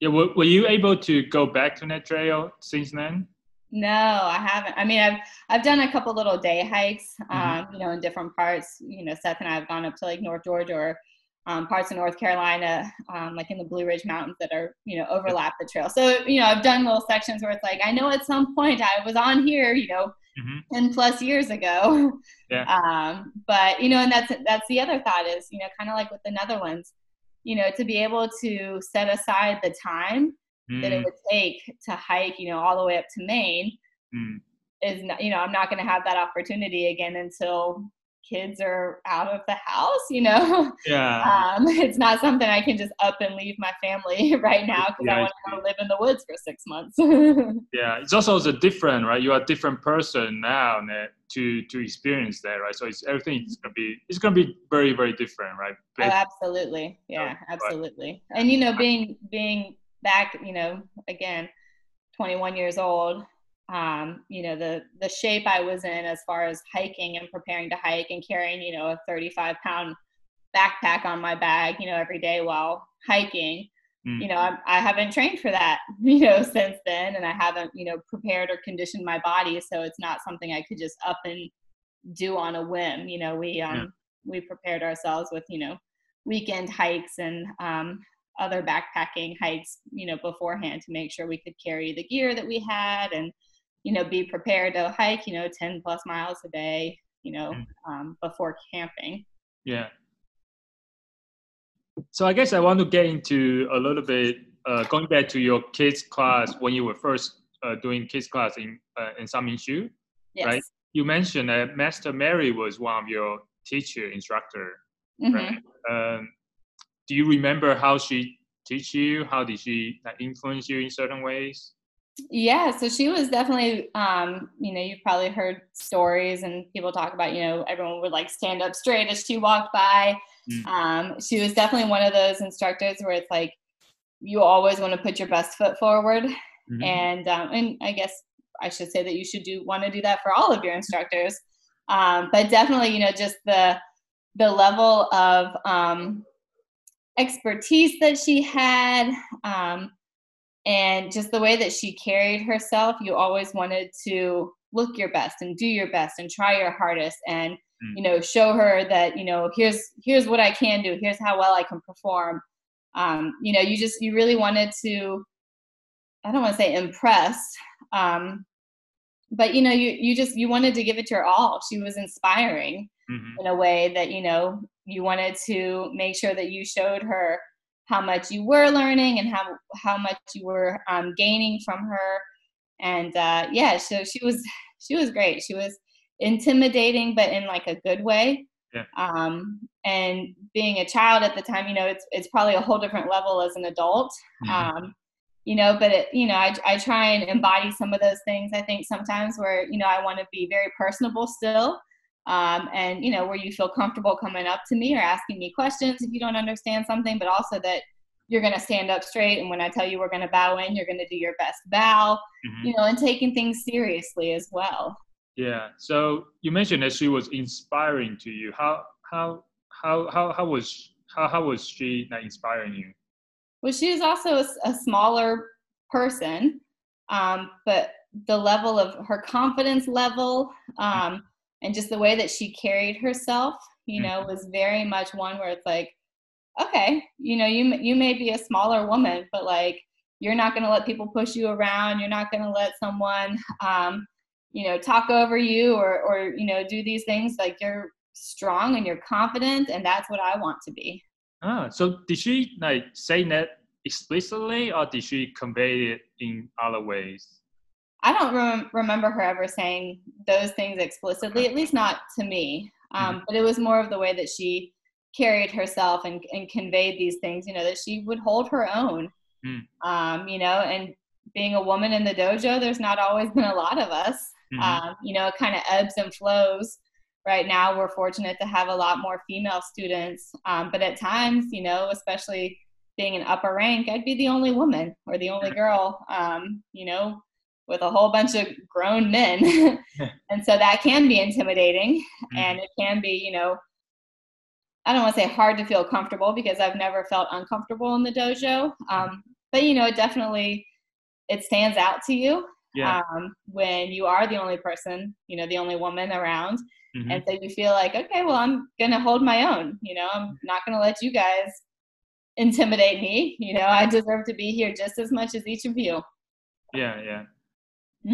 yeah yeah were, were you able to go back to that trail since then no i haven't i mean i've i've done a couple little day hikes mm-hmm. um, you know in different parts you know seth and i have gone up to like north georgia or um, parts of North Carolina, um, like in the Blue Ridge Mountains that are, you know, overlap the trail. So, you know, I've done little sections where it's like, I know at some point I was on here, you know, mm-hmm. 10 plus years ago. Yeah. Um, but, you know, and that's, that's the other thought is, you know, kind of like with the Netherlands, you know, to be able to set aside the time mm. that it mm. would take to hike, you know, all the way up to Maine mm. is, not, you know, I'm not going to have that opportunity again until kids are out of the house, you know. Yeah. Um, it's not something I can just up and leave my family right now because yeah, I want to go live in the woods for six months. yeah, it's also a different, right? You're a different person now to to experience that, right? So it's everything is gonna be it's gonna be very very different, right? oh, absolutely. Yeah, absolutely. And you know, being being back, you know, again, 21 years old um, you know the the shape I was in as far as hiking and preparing to hike and carrying you know a 35 pound backpack on my bag you know every day while hiking mm. you know I, I haven't trained for that you know since then and I haven't you know prepared or conditioned my body so it's not something I could just up and do on a whim you know we um yeah. we prepared ourselves with you know weekend hikes and um, other backpacking hikes you know beforehand to make sure we could carry the gear that we had and you know, be prepared to hike, you know, 10 plus miles a day, you know, mm. um, before camping. Yeah. So I guess I want to get into a little bit, uh, going back to your kids class when you were first uh, doing kids class in uh, in Sanminxu, yes. right? You mentioned that Master Mary was one of your teacher instructor, mm-hmm. right? Um, do you remember how she teach you? How did she influence you in certain ways? Yeah, so she was definitely, um, you know, you've probably heard stories and people talk about, you know, everyone would like stand up straight as she walked by. Mm. Um, she was definitely one of those instructors where it's like you always want to put your best foot forward, mm-hmm. and um, and I guess I should say that you should do want to do that for all of your instructors. Um, but definitely, you know, just the the level of um, expertise that she had. And just the way that she carried herself you always wanted to look your best and do your best and try your hardest and mm. you know show her that you know here's here's what i can do here's how well i can perform um, you know you just you really wanted to i don't want to say impress Um, but you know, you you just you wanted to give it your all. She was inspiring mm-hmm. in a way that you know you wanted to make sure that you showed her how much you were learning and how how much you were um, gaining from her. And uh, yeah, so she was she was great. She was intimidating, but in like a good way. Yeah. Um, and being a child at the time, you know, it's it's probably a whole different level as an adult. Mm-hmm. Um, you know, but it, you know, I I try and embody some of those things. I think sometimes where you know I want to be very personable still, um, and you know where you feel comfortable coming up to me or asking me questions if you don't understand something, but also that you're going to stand up straight and when i tell you we're going to bow in you're going to do your best bow mm-hmm. you know and taking things seriously as well. Yeah. So you mentioned that she was inspiring to you. How how how how, how was how, how was she like, inspiring you? Well she was also a, a smaller person um, but the level of her confidence level um, and just the way that she carried herself you know mm-hmm. was very much one where it's like okay you know you you may be a smaller woman but like you're not going to let people push you around. You're not going to let someone um, you know talk over you or or you know do these things. Like you're strong and you're confident and that's what i want to be. Ah so did she like say that explicitly or did she convey it in other ways i don't rem- remember her ever saying those things explicitly at least not to me um, mm-hmm. but it was more of the way that she carried herself and, and conveyed these things you know that she would hold her own mm. um, you know and being a woman in the dojo there's not always been a lot of us mm-hmm. um, you know it kind of ebbs and flows right now we're fortunate to have a lot more female students um, but at times you know especially being an upper rank i'd be the only woman or the only girl um, you know with a whole bunch of grown men and so that can be intimidating mm-hmm. and it can be you know I don't want to say hard to feel comfortable because I've never felt uncomfortable in the dojo. Um, but you know, it definitely it stands out to you yeah. um, when you are the only person, you know, the only woman around, mm-hmm. and so you feel like, okay, well, I'm gonna hold my own. You know, I'm not gonna let you guys intimidate me. You know, I deserve to be here just as much as each of you. Yeah, yeah, mm-hmm.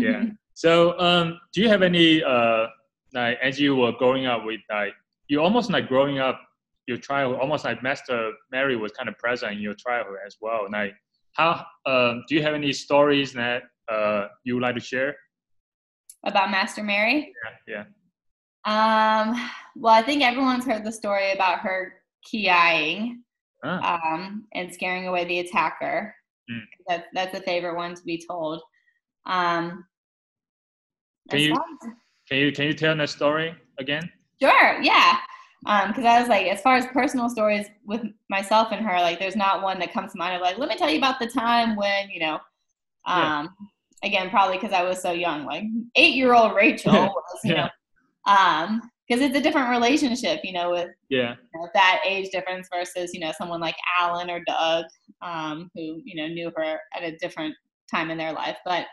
Yeah. So, um, do you have any uh, like as you were growing up with like you almost like growing up your childhood, almost like Master Mary was kind of present in your childhood as well. Like, how um, do you have any stories that uh, you would like to share about Master Mary? Yeah, yeah. Um, well, I think everyone's heard the story about her kiaiing ah. um, and scaring away the attacker. Mm. That, that's a favorite one to be told. Um, can you can you can you tell that story again? Sure. Yeah because um, I was like, as far as personal stories with myself and her, like, there's not one that comes to mind of like, let me tell you about the time when, you know, um, yeah. again, probably because I was so young, like eight year old Rachel was, you yeah. know, um, because it's a different relationship, you know, with yeah you know, that age difference versus you know someone like Alan or Doug, um, who you know knew her at a different time in their life. But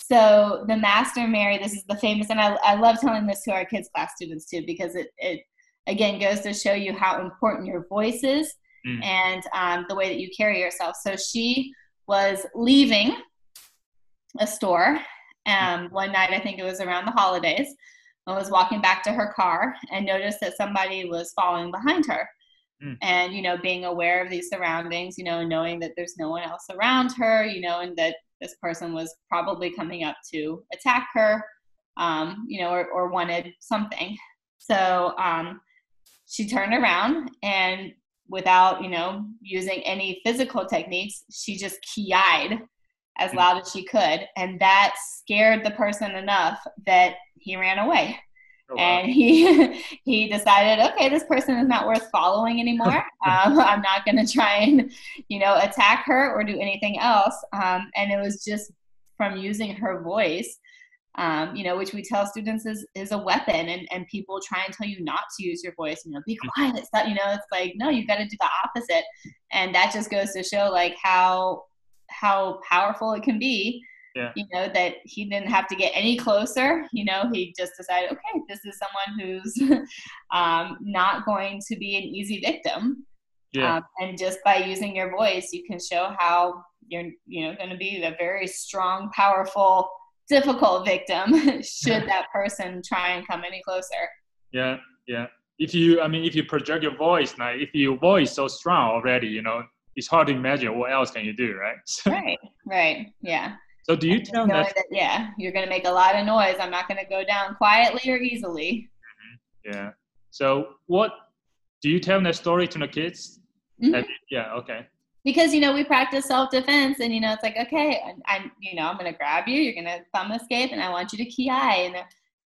so the Master Mary, this is the famous, and I, I love telling this to our kids class students too because it it again goes to show you how important your voice is mm. and um, the way that you carry yourself. So she was leaving a store um, one night, I think it was around the holidays, and was walking back to her car and noticed that somebody was following behind her. Mm. And, you know, being aware of these surroundings, you know, knowing that there's no one else around her, you know, and that this person was probably coming up to attack her, um, you know, or, or wanted something. So um, she turned around and without you know using any physical techniques she just kiaied as mm. loud as she could and that scared the person enough that he ran away oh, wow. and he he decided okay this person is not worth following anymore um, i'm not going to try and you know attack her or do anything else um, and it was just from using her voice um, you know, which we tell students is, is a weapon and, and people try and tell you not to use your voice, you know, be mm-hmm. quiet. It's not, you know, it's like, no, you've got to do the opposite. And that just goes to show like how, how powerful it can be. Yeah. You know, that he didn't have to get any closer. You know, he just decided, okay, this is someone who's um, not going to be an easy victim. Yeah. Um, and just by using your voice, you can show how you're, you know, going to be a very strong, powerful difficult victim should that person try and come any closer. Yeah, yeah. If you, I mean, if you project your voice, like if your voice is so strong already, you know, it's hard to imagine what else can you do, right? right, right, yeah. So do you tell that, that? Yeah, you're going to make a lot of noise. I'm not going to go down quietly or easily. Mm-hmm. Yeah. So what do you tell that story to the kids? Mm-hmm. You, yeah. Okay because you know we practice self-defense and you know it's like okay i'm you know i'm gonna grab you you're gonna thumb escape and i want you to ki ai and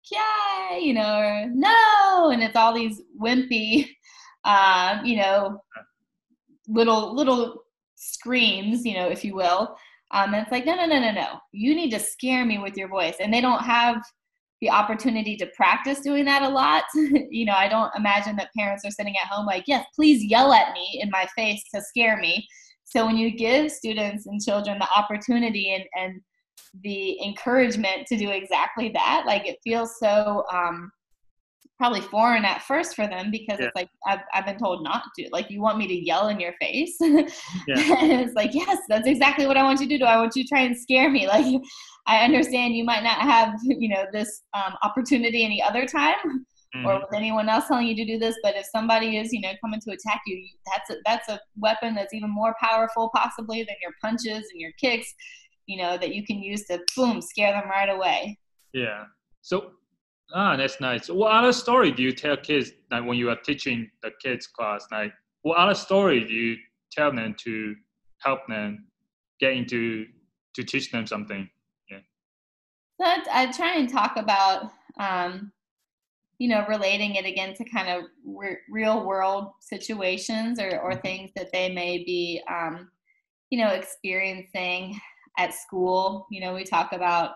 ki you know or no and it's all these wimpy um, you know little little screams you know if you will um, and it's like no no no no no you need to scare me with your voice and they don't have the opportunity to practice doing that a lot. you know, I don't imagine that parents are sitting at home like, yes, please yell at me in my face to scare me. So when you give students and children the opportunity and, and the encouragement to do exactly that, like it feels so um, probably foreign at first for them because yeah. it's like I've, I've been told not to. Like you want me to yell in your face, yeah. and it's like yes, that's exactly what I want you to do. I want you to try and scare me. Like I understand you might not have you know this um, opportunity any other time, mm-hmm. or with anyone else telling you to do this. But if somebody is, you know, coming to attack you, that's a, that's a weapon that's even more powerful, possibly, than your punches and your kicks. You know that you can use to boom scare them right away. Yeah. So ah, that's nice. What other story do you tell kids like when you are teaching the kids class? Like what other story do you tell them to help them get into to teach them something? Yeah. So I, try and talk about um, you know, relating it again to kind of re- real world situations or, or mm-hmm. things that they may be, um, you know, experiencing at school. You know, we talk about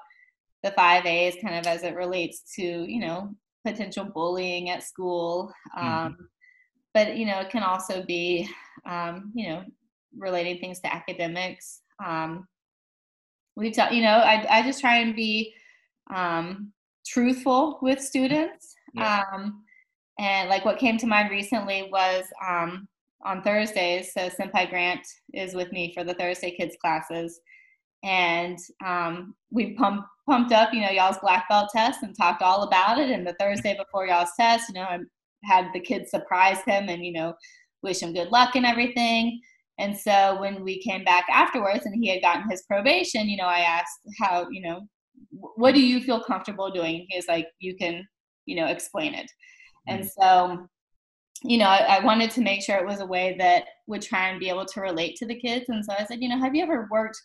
the five A's kind of as it relates to, you know, potential bullying at school. Um, mm-hmm. But, you know, it can also be, um, you know, relating things to academics. Um, we talk, you know, I, I just try and be um, truthful with students yeah. Um, and like what came to mind recently was um, on Thursdays. So Senpai Grant is with me for the Thursday kids classes, and um, we pump, pumped up, you know, y'all's black belt test and talked all about it. And the Thursday before y'all's test, you know, I had the kids surprise him and you know, wish him good luck and everything. And so when we came back afterwards and he had gotten his probation, you know, I asked how, you know, what do you feel comfortable doing? He was like, you can you know explain it and mm. so you know I, I, wanted to make sure it was a way that would try and be able to relate to the kids and so i said you know have you ever worked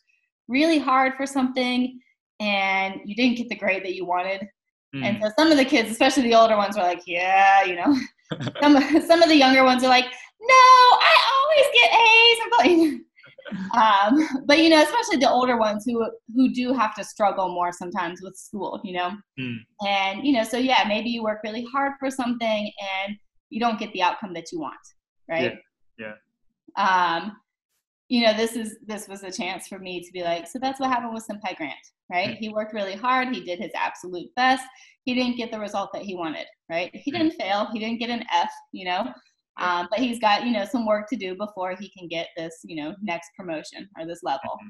really hard for something and you didn't get the grade that you wanted mm. and so some of the kids especially the older ones were like yeah you know some, some of the younger ones are like no i always get a's i'm like um, but you know, especially the older ones who who do have to struggle more sometimes with school, you know. Mm. And you know, so yeah, maybe you work really hard for something and you don't get the outcome that you want, right? Yeah. yeah. Um, you know, this is this was a chance for me to be like, so that's what happened with Senpai Grant, right? Mm. He worked really hard. He did his absolute best. He didn't get the result that he wanted, right? He mm. didn't fail. He didn't get an F, you know. Um, but he's got, you know, some work to do before he can get this, you know, next promotion or this level. Mm-hmm.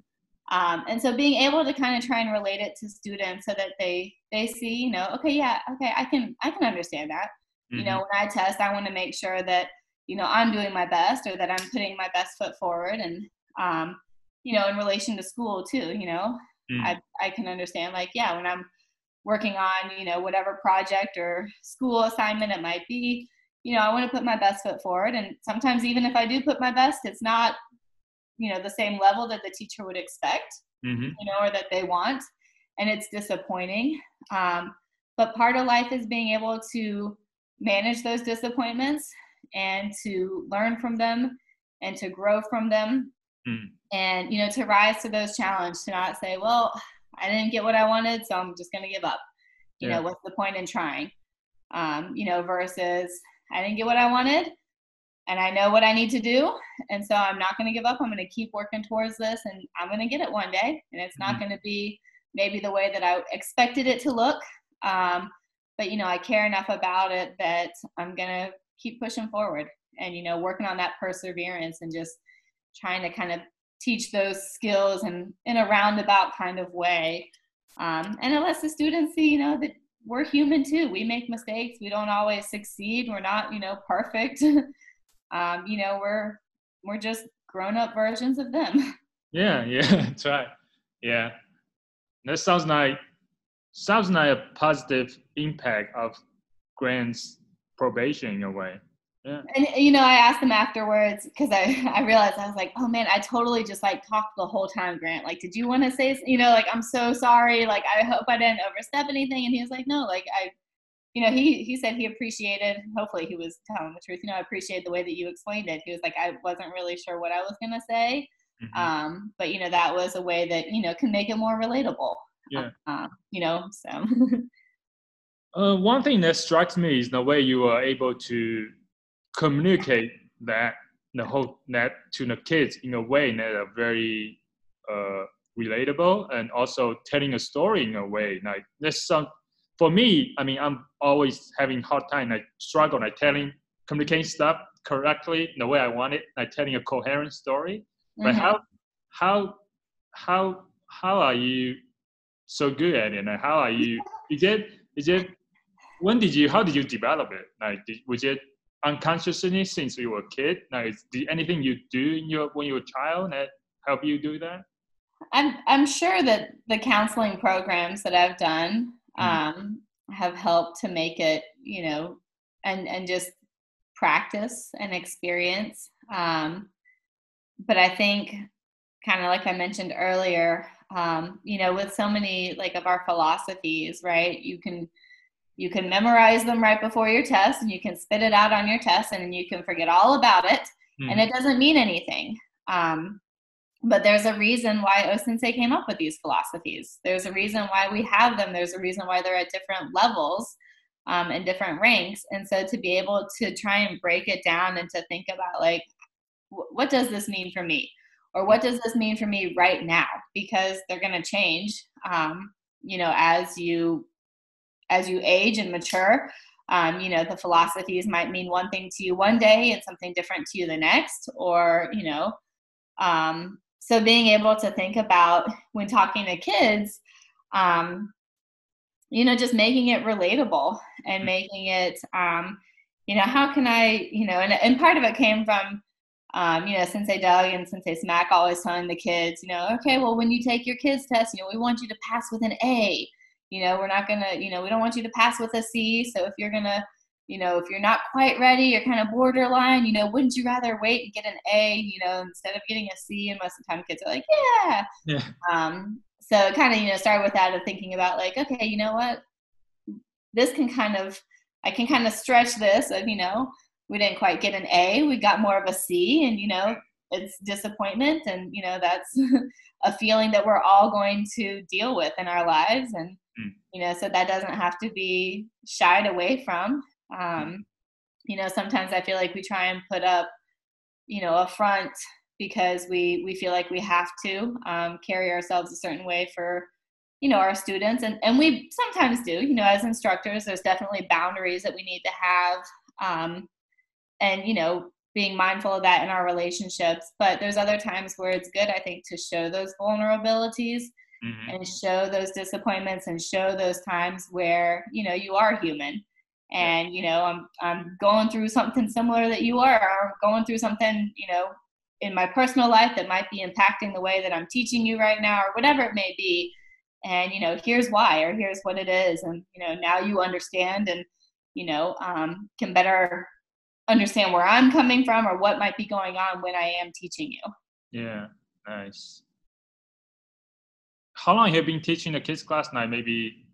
Um, and so being able to kind of try and relate it to students so that they they see, you know, okay, yeah, okay, I can I can understand that. Mm-hmm. You know, mm-hmm. when I test, I want to make sure that you know I'm doing my best or that I'm putting my best foot forward. And um, you know, in relation to school too, you know, mm-hmm. I I can understand like yeah, when I'm working on you know whatever project or school assignment it might be you know, I want to put my best foot forward. And sometimes, even if I do put my best, it's not, you know, the same level that the teacher would expect, mm-hmm. you know, or that they want. And it's disappointing. Um, but part of life is being able to manage those disappointments and to learn from them and to grow from them mm. and you know to rise to those challenges to not say well i didn't get what i wanted so i'm just going to give up you yeah. know what's the point in trying um, you know versus I didn't get what I wanted and I know what I need to do. And so I'm not going to give up. I'm going to keep working towards this and I'm going to get it one day. And it's not mm-hmm. going to be maybe the way that I expected it to look. Um, but, you know, I care enough about it that I'm going to keep pushing forward and, you know, working on that perseverance and just trying to kind of teach those skills and in a roundabout kind of way Um, and it lets the students see, you know, that we're human too. We make mistakes. We don't always succeed. We're not, you know, perfect. um, you know, we're we're just grown up versions of them. Yeah, yeah, that's right. Yeah, that sounds like sounds like a positive impact of Grant's probation in a way. Yeah. And you know, I asked them afterwards because I I realized I was like, oh man, I totally just like talked the whole time, Grant. Like, did you want to say, you know, like I'm so sorry. Like, I hope I didn't overstep anything. And he was like, no, like I, you know, he he said he appreciated. Hopefully, he was telling the truth. You know, I appreciate the way that you explained it. He was like, I wasn't really sure what I was gonna say, mm-hmm. um, but you know, that was a way that you know can make it more relatable. Yeah. Uh, you know, so. uh, one thing that strikes me is the way you are able to communicate that the whole that to the kids in a way that are very uh, relatable and also telling a story in a way like there's some for me i mean i'm always having hard time like struggle like telling communicating stuff correctly the way i want it like telling a coherent story mm-hmm. but how how how how are you so good at it and how are you is it is it when did you how did you develop it like did, was it unconsciously since you were a kid? Now, is did anything you do in your when you were a child that help you do that? I'm I'm sure that the counseling programs that I've done mm-hmm. um, have helped to make it, you know, and and just practice and experience. Um, but I think, kind of like I mentioned earlier, um, you know, with so many like of our philosophies, right? You can you can memorize them right before your test and you can spit it out on your test and then you can forget all about it. Mm. and it doesn't mean anything. Um, but there's a reason why osensei came up with these philosophies. There's a reason why we have them. There's a reason why they're at different levels um, and different ranks. And so to be able to try and break it down and to think about like what does this mean for me? Or what does this mean for me right now? Because they're going to change um, you know as you as you age and mature um, you know the philosophies might mean one thing to you one day and something different to you the next or you know um, so being able to think about when talking to kids um, you know just making it relatable and mm-hmm. making it um, you know how can i you know and, and part of it came from um, you know, Sensei Doug and Sensei Smack always telling the kids, you know, okay, well, when you take your kids test, you know, we want you to pass with an A you know we're not gonna you know we don't want you to pass with a c. So if you're gonna you know if you're not quite ready you're kind of borderline you know wouldn't you rather wait and get an a you know instead of getting a c? And most of the time kids are like yeah. Yeah. Um so it kind of you know start with that of thinking about like okay you know what? This can kind of i can kind of stretch this of you know we didn't quite get an a we got more of a c and you know it's disappointment and you know that's a feeling that we're all going to deal with in our lives and mm. you know so that doesn't have to be shied away from um, you know sometimes i feel like we try and put up you know a front because we we feel like we have to um, carry ourselves a certain way for you know our students and and we sometimes do you know as instructors there's definitely boundaries that we need to have um, and you know being mindful of that in our relationships but there's other times where it's good i think to show those vulnerabilities mm-hmm. and show those disappointments and show those times where you know you are human and you know i'm i'm going through something similar that you are or going through something you know in my personal life that might be impacting the way that i'm teaching you right now or whatever it may be and you know here's why or here's what it is and you know now you understand and you know um, can better understand where I'm coming from or what might be going on when I am teaching you. Yeah, nice. How long have you been teaching the kids class now? Maybe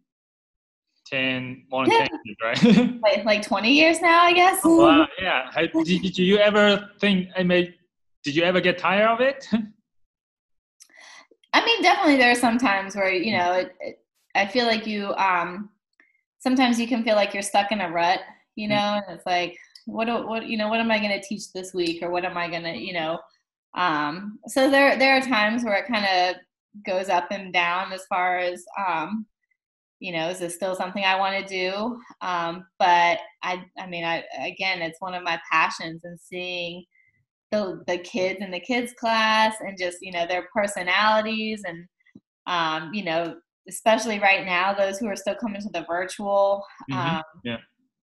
10, more than 10 years, right? like, like 20 years now, I guess. Oh, wow, yeah. Did, did you ever think, I mean, did you ever get tired of it? I mean, definitely there are some times where, you know, it, it, I feel like you, um, sometimes you can feel like you're stuck in a rut, you mm. know, and it's like, what what you know what am i going to teach this week or what am i going to you know um so there there are times where it kind of goes up and down as far as um you know is this still something i want to do um but i i mean i again it's one of my passions and seeing the the kids in the kids class and just you know their personalities and um you know especially right now, those who are still coming to the virtual Mhm. um, Yeah.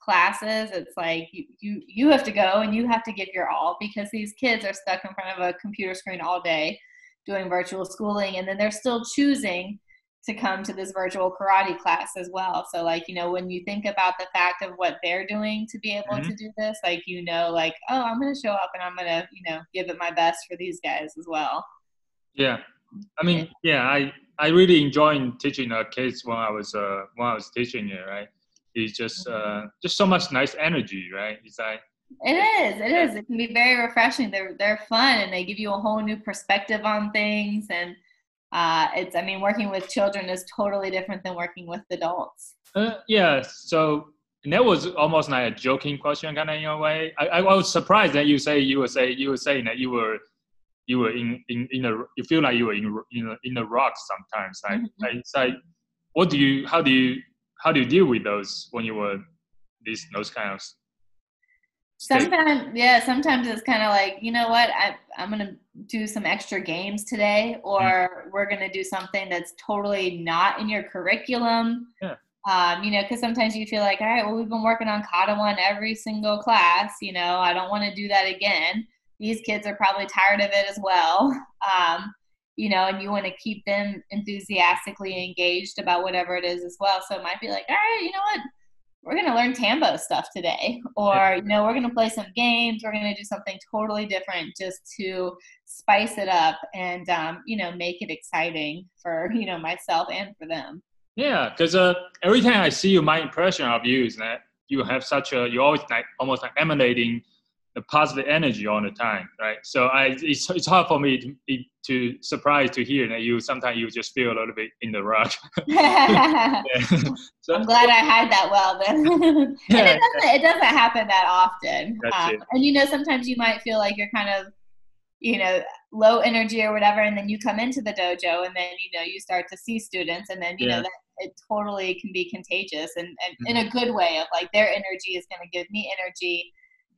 classes, it's like you, you you have to go and you have to give your all because these kids are stuck in front of a computer screen all day doing virtual schooling, and then they're still choosing to come to this virtual karate class as well. So like, you know, when you think about the fact of what they're doing to be able Mhm. to do this, like you know, like, oh, I'm gonna show up and I'm gonna, you know, give it my best for these guys as well. Yeah, I mean, yeah, I I really enjoyed teaching uh, kids when I was uh when I was teaching it, right? It's just uh just so much nice energy, right? It's like It is, it is. It can be very refreshing. They're they're fun and they give you a whole new perspective on things and uh it's I mean working with children is totally different than working with adults. uh, yeah. So and that was almost like a joking question, kind of in a way. I, I was surprised that you say you were say you were saying that you were you were in in in a you feel like you were in in a, in a rock sometimes. Like, Mhm. like it's like what do you how do you how do you deal with those when you were these those kind of? Sometimes, yeah, sometimes it's kind of like, you know what, I, I'm going to do some extra games today, or we're going to do something that's totally not in your curriculum. Yeah. Um, you know, because sometimes you feel like, all right, well, we've been working on Kata one every single class. You know, I don't want to do that again. These kids are probably tired of it as well. Um, you know, and you want to keep them enthusiastically engaged about whatever it is as well. So it might be like, all right, you know what, we're going to learn Tambo stuff today, or you know, we're going to play some games. We're going to do something totally different just to spice it up and um, you know make it exciting for you know myself and for them. Yeah, because uh, every time I see you, my impression of you is that you have such a you're always like almost like emanating the positive energy all the time, right? So I it's, it's hard for me to to surprise to hear that you sometimes you just feel a little bit in the rut. I'm glad I hide that well then. Yeah. it doesn't it doesn't happen that often. Um, and you know, sometimes you might feel like you're kind of, you know, low energy or whatever, and then you come into the dojo and then you know you start to see students and then you Yeah. know that it totally can be contagious and, and in a good way of like their energy is gonna give me energy.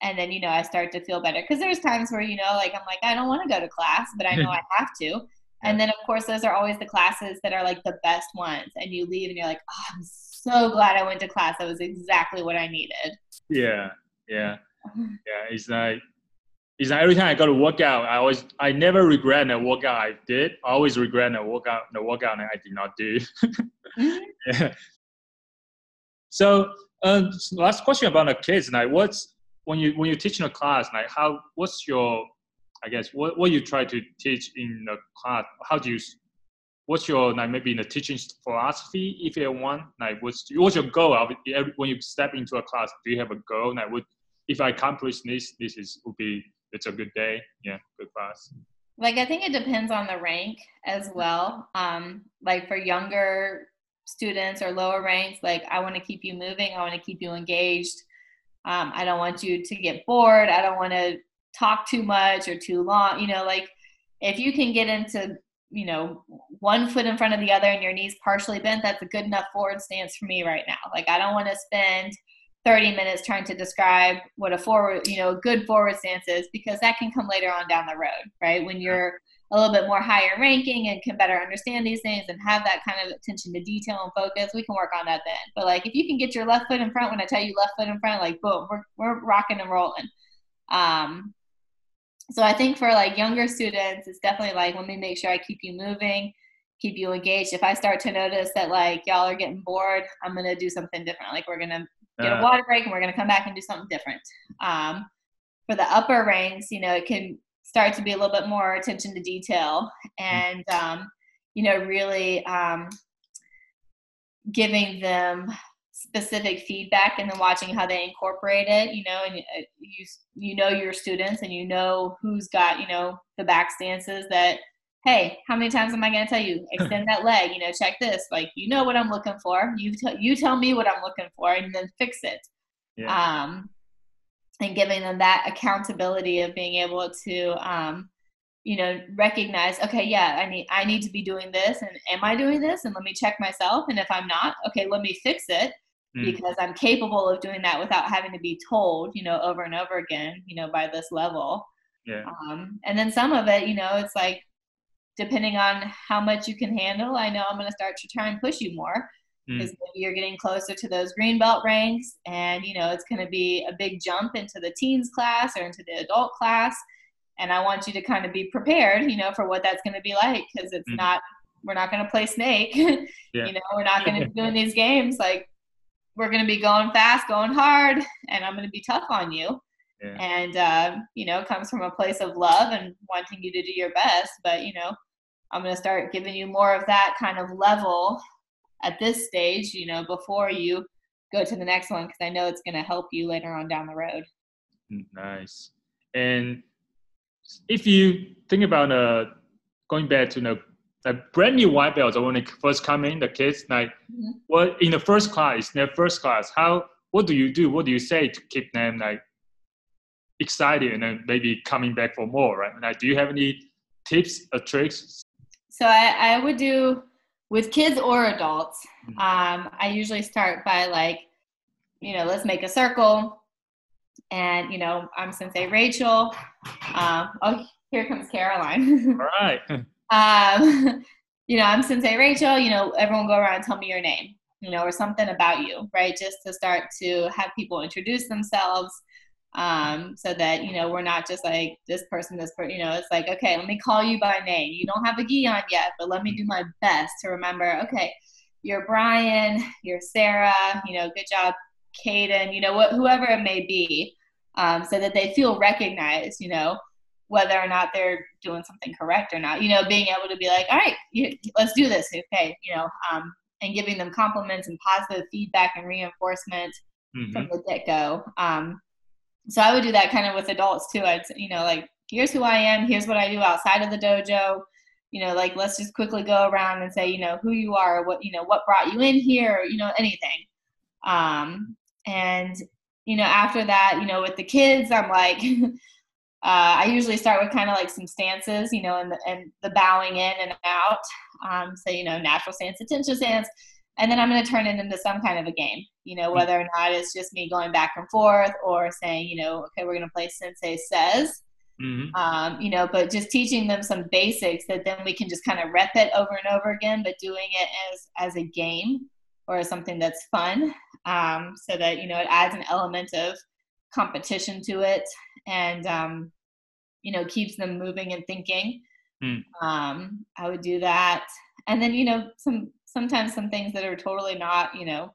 And then, you know, I start to feel better. Because there's times where, you know, like I'm like, I don't want to go to class, but I know I have to. And then, of course, those are always the classes that are like the best ones. And you leave and you're like, oh, I'm so glad I went to class. That was exactly what I needed. yeah, yeah, yeah. It's like it's like every time I go to workout, I always I never regret the workout I did. I always regret the workout the workout that I did not do. Mhm. yeah. So, um, last question about the kids. Like, what's when you when you're teaching a class? Like, how what's your, I guess, what what you try to teach in the class? How do you, what's your like maybe in the teaching philosophy? If you one, like, what's what's your goal of? When you step into a class? Do you have a goal? Like, what if I accomplish this? This is would be it's a good day. Yeah, good class. Like, I think it depends on the rank as well. Um, like, for younger students or lower ranks, like, I want to keep you moving, I want to keep you engaged. Um, I don't want you to get bored. I don't want to talk too much or too long. You know, like, if you can get into, you know, one foot in front of the other and your knees partially bent, that's a good enough forward stance for me right now. Like, I don't want to spend 30 minutes trying to describe what a forward, you know, a good forward stance is because that can come later on down the road, right? When you're a little bit more higher ranking and can better understand these things and have that kind of attention to detail and focus, we can work on that then. But like if you can get your left foot in front when I tell you left foot in front, like boom, we're we're rocking and rolling. Um so I think for like younger students, it's definitely like let me make sure I keep you moving, keep you engaged. If I start to notice that like y'all are getting bored, I'm gonna do something different. Like we're gonna get a water break and we're going to come back and do something different. Um, for the upper ranks, you know, it can start to be a little bit more attention to detail and, um, you know, really um, giving them specific feedback and then watching how they incorporate it, you know, and uh, you, you know your students and you know who's got, you know, the back stances that, hey, how many times am I going to tell you, extend that leg, you know, check this, like, you know what I'm looking for. You, t- you tell me what I'm looking for and then fix it. yeah. Um, and giving them that accountability of being able to, um, you know, recognize, okay, yeah, I need, I need to be doing this and am I doing this? And let me check myself. And if I'm not, okay, let me fix it Mm. because I'm capable of doing that without having to be told, you know, over and over again, you know, by this level. yeah. Um, and then some of it, you know, it's like depending on how much you can handle, I know I'm going to start to try and push you more because mm. maybe you're getting closer to those green belt ranks and you know it's going to be a big jump into the teens class or into the adult class and i want you to kind of be prepared you know for what that's going to be like because it's mm. not we're not going to play snake yeah. you know we're not going to be doing these games like we're going to be going fast going hard and i'm going to be tough on you yeah. and uh, you know comes from a place of love and wanting you to do your best but you know i'm going to start giving you more of that kind of level at this stage, you know, before you go to the next one, because I know it's going to help you later on down the road. Mm, nice. And if you think about uh, going back to the brand new white belts when they first come in, the kids like, mm-hmm. well, in the first class, in their first class, how, what do you do? What do you say to keep them like excited and then maybe coming back for more, right? Like, do you have any tips or tricks? So I, I would do with kids or adults, mm-hmm. um, I usually start by like, you know, let's make a circle. And, you know, I'm Sensei Rachel. Um, oh, here comes Caroline. All right. um, you know, I'm Sensei Rachel. You know, everyone go around and tell me your name, you know, or something about you, right? Just to start to have people introduce themselves um, so that you know we're not just like this person, this person. You know, it's like okay, let me call you by name. You don't have a gi on yet, but let me do my best to remember. Okay, you're Brian, you're Sarah. You know, good job, Caden. You know, what whoever it may be, um, so that they feel recognized. You know, whether or not they're doing something correct or not. You know, being able to be like, all right, you, let's do this. Okay, you know, um, and giving them compliments and positive feedback and reinforcement mm-hmm. from the get go. Um, so I would do that kind of with adults too. I'd you know like here's who I am, here's what I do outside of the dojo. You know, like let's just quickly go around and say you know who you are, what you know, what brought you in here, you know, anything. Um, and you know after that, you know, with the kids, I'm like. Uh, I usually start with kind of like some stances, you know, and the, and the bowing in and out. Um, so, you know, natural stance, attention stance, and then I'm going to turn it into some kind of a game, you know, whether or not it's just me going back and forth or saying, you know, okay, we're going to play Sensei Says, mm-hmm. um, you know, but just teaching them some basics that then we can just kind of rep it over and over again, but doing it as, as a game or as something that's fun um, so that, you know, it adds an element of competition to it and, um, you know, keeps them moving and thinking. Mm. Um, I would do that. And then, you know, some sometimes some things that are totally not, you know,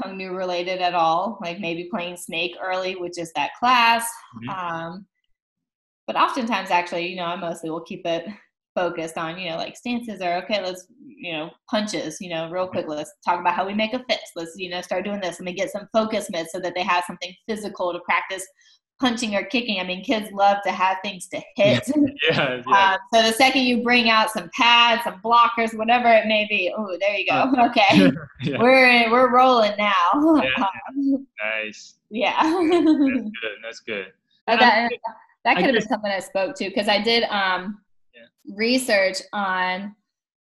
kung new related at all, like maybe playing snake early which is that class. Mm-hmm. Um, but oftentimes, actually, you know, I mostly will keep it focused on, you know, like stances are okay, let's, you know, punches, you know, real quick, let's talk about how we make a fist. Let's, you know, start doing this. Let me get some focus mitts so that they have something physical to practice punching or kicking. I mean, kids love to have things to hit. yeah, yeah. Um, so the second you bring out some pads, some blockers, whatever it may be, oh, there you go. Okay, yeah. we're we're rolling now. Yeah. nice. Yeah. That's good. That's good. that, that could have been something I spoke to because I did um, research on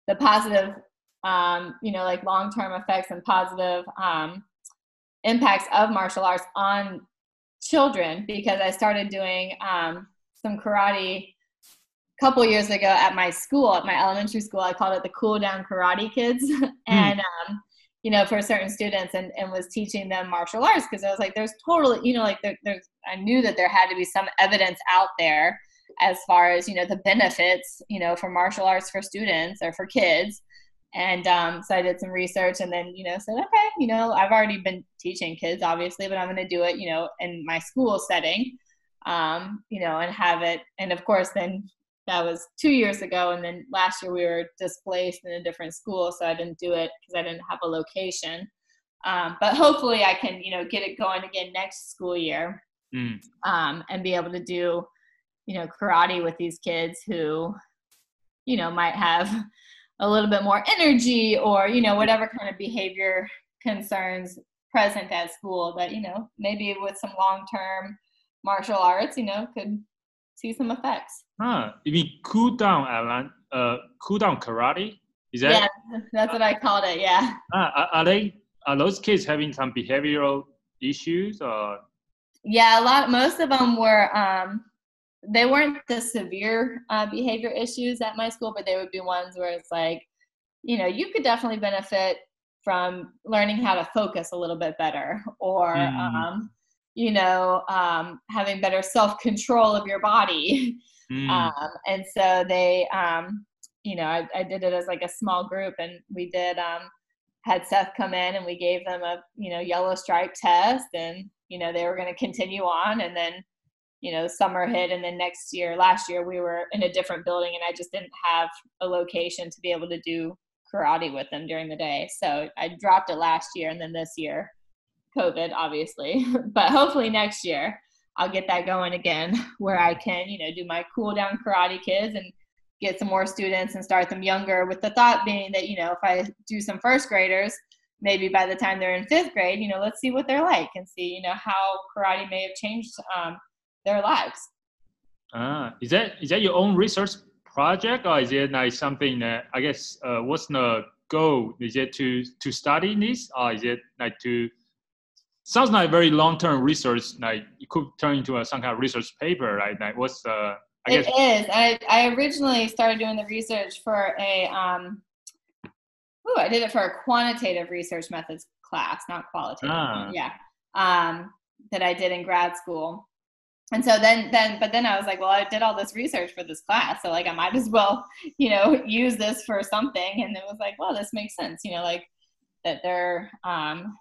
the positive, um, you know, like long term effects and positive um, impacts of martial arts on children because I started doing um, some karate a couple years ago at my school, at my elementary school. I called it the Cool Down Karate Kids, and um, you know, for certain students, and, and was teaching them martial arts because I was like, there's totally, you know, like there, there's. I knew that there had to be some evidence out there as far as you know the benefits, you know, for martial arts for students or for kids. And um, so I did some research and then, you know, said, okay, you know, I've already been teaching kids, obviously, but I'm going to do it, you know, in my school setting, um, you know, and have it. And of course, then that was two years ago. And then last year we were displaced in a different school. So I didn't do it because I didn't have a location. Um, but hopefully I can, you know, get it going again next school year mm. um, and be able to do, you know, karate with these kids who, you know, might have a little bit more energy or you know whatever kind of behavior concerns present at school that you know maybe with some long-term martial arts you know could see some effects. Huh. You mean cool down Alan? uh cool down karate? Is that? Yeah that's what i called it yeah. Ah, are they are those kids having some behavioral issues or? Yeah a lot most of them were um they weren't the severe uh, behavior issues at my school, but they would be ones where it's like, you know, you could definitely benefit from learning how to focus a little bit better or, mm. um, you know, um, having better self control of your body. Mm. Um, and so they, um, you know, I, I, did it as like a small group and we did, um, had Seth come in and we gave them a, you know, yellow stripe test and, you know, they were going to continue on and then, you know, summer hit and then next year, last year we were in a different building and I just didn't have a location to be able to do karate with them during the day. So I dropped it last year and then this year, COVID obviously, but hopefully next year I'll get that going again where I can, you know, do my cool down karate kids and get some more students and start them younger with the thought being that, you know, if I do some first graders, maybe by the time they're in fifth grade, you know, let's see what they're like and see, you know, how karate may have changed um, their lives. Ah, is that is that your own research project or is it like something that I guess uh, what's the goal? Is it to to study this or is it like to sounds like a very long term research like it could turn into a, some kind of research paper right like what's the I guess, it is I, I originally started doing the research for a um ooh, I did it for a quantitative research methods class not qualitative ah. yeah um that I did in grad school and so then then but then i was like well i did all this research for this class. So like i might as well you know use this for something. And it was like well this makes sense you know like that they're um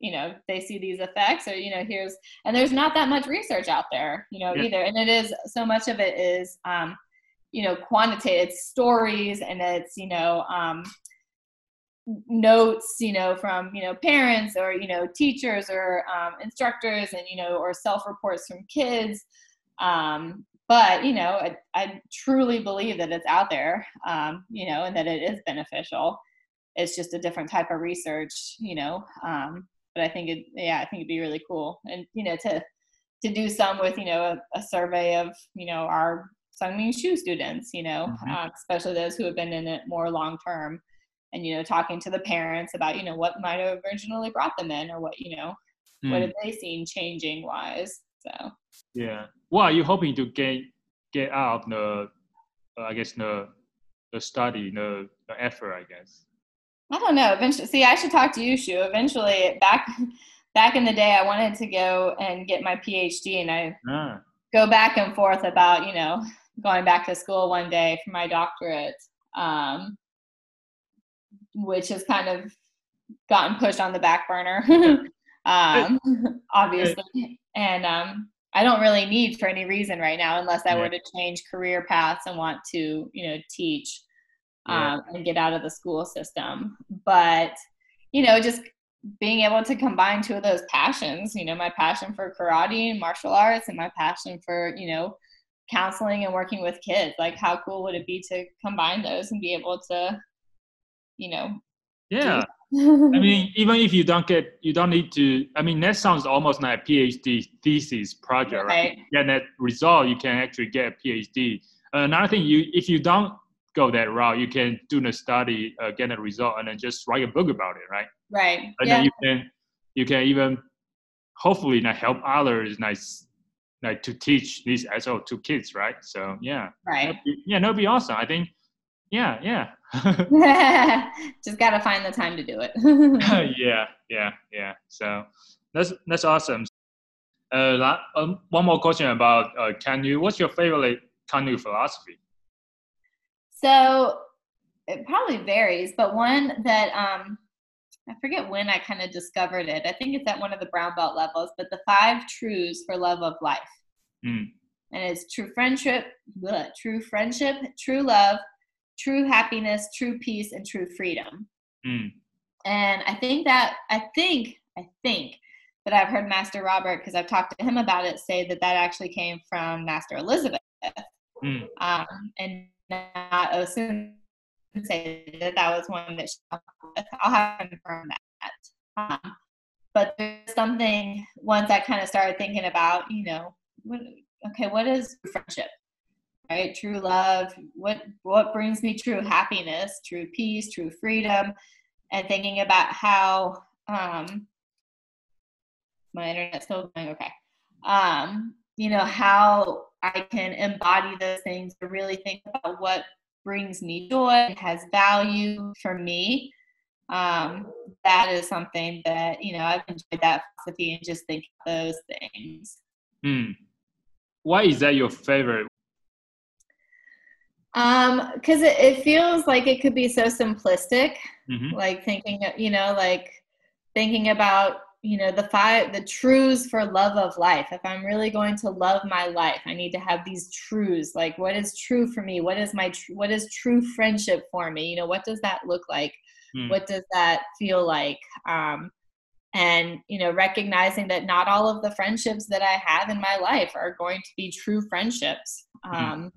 you know they see these effects or you know here's and there's not that much research out there you know yeah. either. And it is so much of it is um you know quantitative stories and it's you know um notes you know from you know parents or you know teachers or um, instructors and you know or self reports from kids um, but you know I, I, truly believe that it's out there um, you know and that it is beneficial it's just a different type of research you know um, but i think it yeah i think it'd be really cool and you know to to do some with you know a, a survey of you know our Seungmin Hsu students you know mm-hmm. uh, especially those who have been in it more long term and you know talking to the parents about you know what might have originally brought them in or what you know mm. what hmm. have they seen changing wise so yeah what are you hoping to get get out of the uh, i guess the the study the, the effort i guess i don't know eventually see i should talk to you shu eventually back back in the day i wanted to go and get my phd and i ah. go back and forth about you know going back to school one day for my doctorate um, which has kind of gotten pushed on the back burner, um, obviously. And um, I don't really need for any reason right now, unless I were to change career paths and want to, you know, teach um, yeah. and get out of the school system. But you know, just being able to combine two of those passions, you know, my passion for karate and martial arts, and my passion for, you know, counseling and working with kids. Like, how cool would it be to combine those and be able to you know. Yeah. I mean, even if you don't get, you don't need to. I mean, that sounds almost like a PhD thesis project, right? right? Get that result, you can actually get a PhD. Another thing, you if you don't go that route, you can do the study, uh, get a result, and then just write a book about it, right? Right. And yeah. then you can, you can even, hopefully, like, help others, like, like to teach these well to kids, right? So yeah. Right. Be, yeah, that'd be awesome. I think yeah, yeah. Just got to find the time to do it. yeah, yeah, yeah. So that's that's awesome. Uh, um, one more question about uh, Kanu. What's your favorite Kanu philosophy? So it probably varies, but one that um, I forget when I kind of discovered it. I think it's at one of the brown belt levels, but the five truths for love of life. Mm. And it's true friendship, bleh, true friendship, true love, true happiness, true peace, and true freedom. Mm. And I think that, I think, I think that I've heard Master Robert, because I've talked to him about it, say that that actually came from Master Elizabeth. Mm. Um, and not assume say that that was one that she I'll have to confirm that. Um, but there's something once I kind of started thinking about, you know, what, okay, what is friendship? Right? True love, what what brings me true happiness, true peace, true freedom, and thinking about how um my internet's still going okay. Um, you know, how I can embody those things really think about what brings me joy, has value for me. Um, that is something that, you know, I've enjoyed that philosophy and just think those things. Hmm. Why is that your favorite? Um, because it, it feels like it could be so simplistic, Mm-hmm. like thinking, you know, like thinking about you know the five the truths for love of life. If i'm really going to love my life i need to have these truths like what is true for me? What is my tr- what is true friendship for me? You know what does that look like? Hmm. what does that feel like? Um and you know recognizing that not all of the friendships that i have in my life are going to be true friendships. Um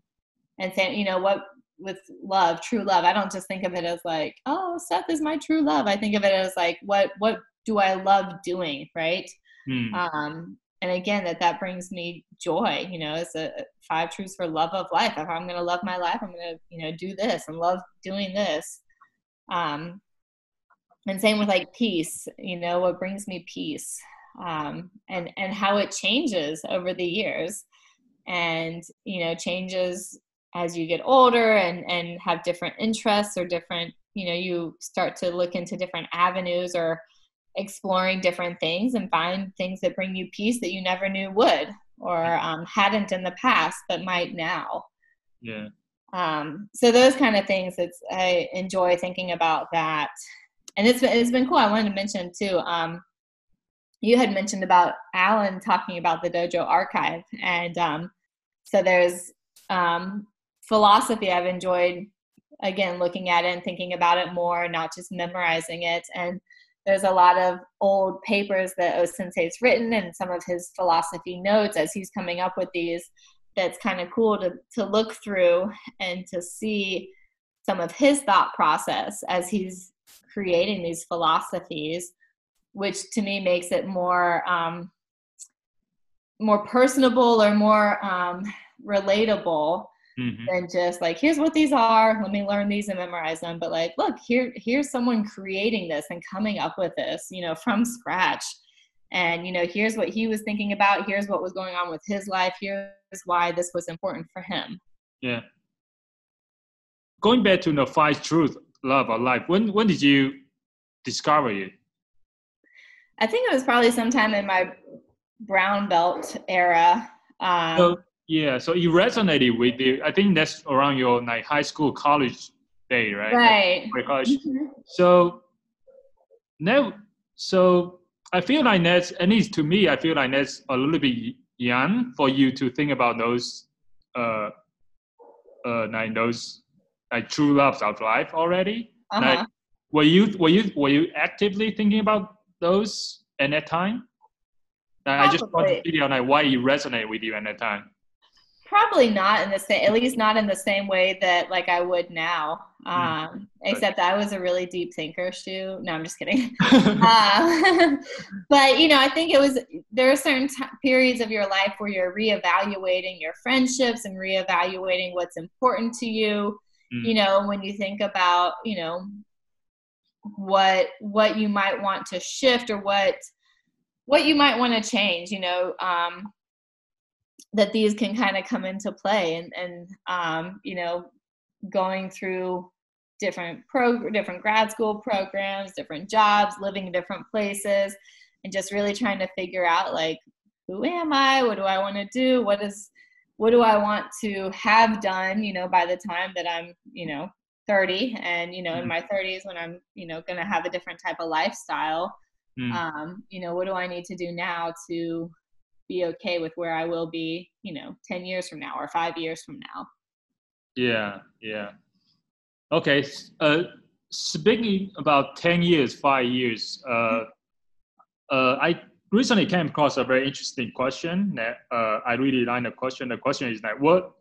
and saying you know what with love true love i don't just think of it as like oh seth is my true love i think of it as like what what do I love doing, right? Hmm. Um, and again, that that brings me joy. You know, it's a five truths for love of life. If I'm going to love my life, I'm going to you know do this and love doing this. Um, and same with like peace. You know, what brings me peace, um, and and how it changes over the years, and you know changes as you get older and and have different interests or different. You know, you start to look into different avenues or exploring different things and find things that bring you peace that you never knew would or um, hadn't in the past but might now Yeah. um, so those kind of things it's i enjoy thinking about that and it's been, it's been cool i wanted to mention too um, you had mentioned about alan talking about the dojo archive and um, so there's um, philosophy i've enjoyed again looking at it and thinking about it more not just memorizing it and there's a lot of old papers that O Sensei's written and some of his philosophy notes as he's coming up with these. That's kind of cool to, to look through and to see some of his thought process as he's creating these philosophies, which to me makes it more um, more personable or more um, relatable Mhm. than just like here's what these are let me learn these and memorize them but like look here here's someone creating this and coming up with this you know from scratch and you know here's what he was thinking about here's what was going on with his life here's why this was important for him Yeah. Going back to the five truth, love or life. When when did you discover it? i think it was probably sometime in my brown belt era um, So yeah, so it resonated with you. I think that's around your like high school, college day, right? right Like, college. Mhm. So now, so I feel like that's at least to me, I feel like that's a little bit young for you to think about those, uh, uh, like those like true loves of life already. uh-huh. Like, were you were you were you actively thinking about those at that time? Like, I just want to figure out like why it resonated with you at that time. Probably not in the same at least not in the same way that like i would now. Um except i was a really deep thinker Shu. no i'm just kidding. Uh, but you know i think it was there are certain t- periods of your life where you're reevaluating your friendships and reevaluating what's important to you. Mm. you know when you think about you know what what you might want to shift or what what you might want to change you know um that these can kind of come into play and and um you know going through different pro different grad school programs different jobs living in different places and just really trying to figure out like who am i what do i want to do what is what do i want to have done you know by the time that i'm you know 30 and you know in Mhm. my 30s when i'm you know going to have a different type of lifestyle Mm. um you know what do i need to do now to be okay with where i will be you know 10 years from now or 5 years from now Yeah, yeah. Okay. Uh, speaking about ten years, five years. Uh, uh, I recently came across a very interesting question that uh, I really like. The question. The question is like, what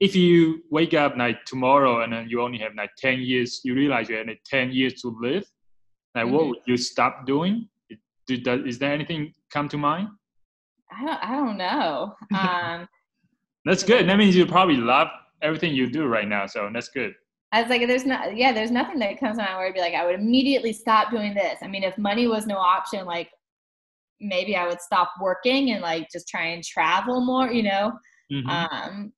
if you wake up like tomorrow and then you only have like ten years? You realize you have like ten years to live. Like, what Mhm. would you stop doing? Did, is there anything come to mind? I don't i don't know um That's good. That means you probably love everything you do right now. So that's good. I was like, there's not, yeah, there's nothing that comes to mind where I'd be like, I would immediately stop doing this. I mean, if money was no option, like maybe I would stop working and like just try and travel more, you know. Mm-hmm. Um,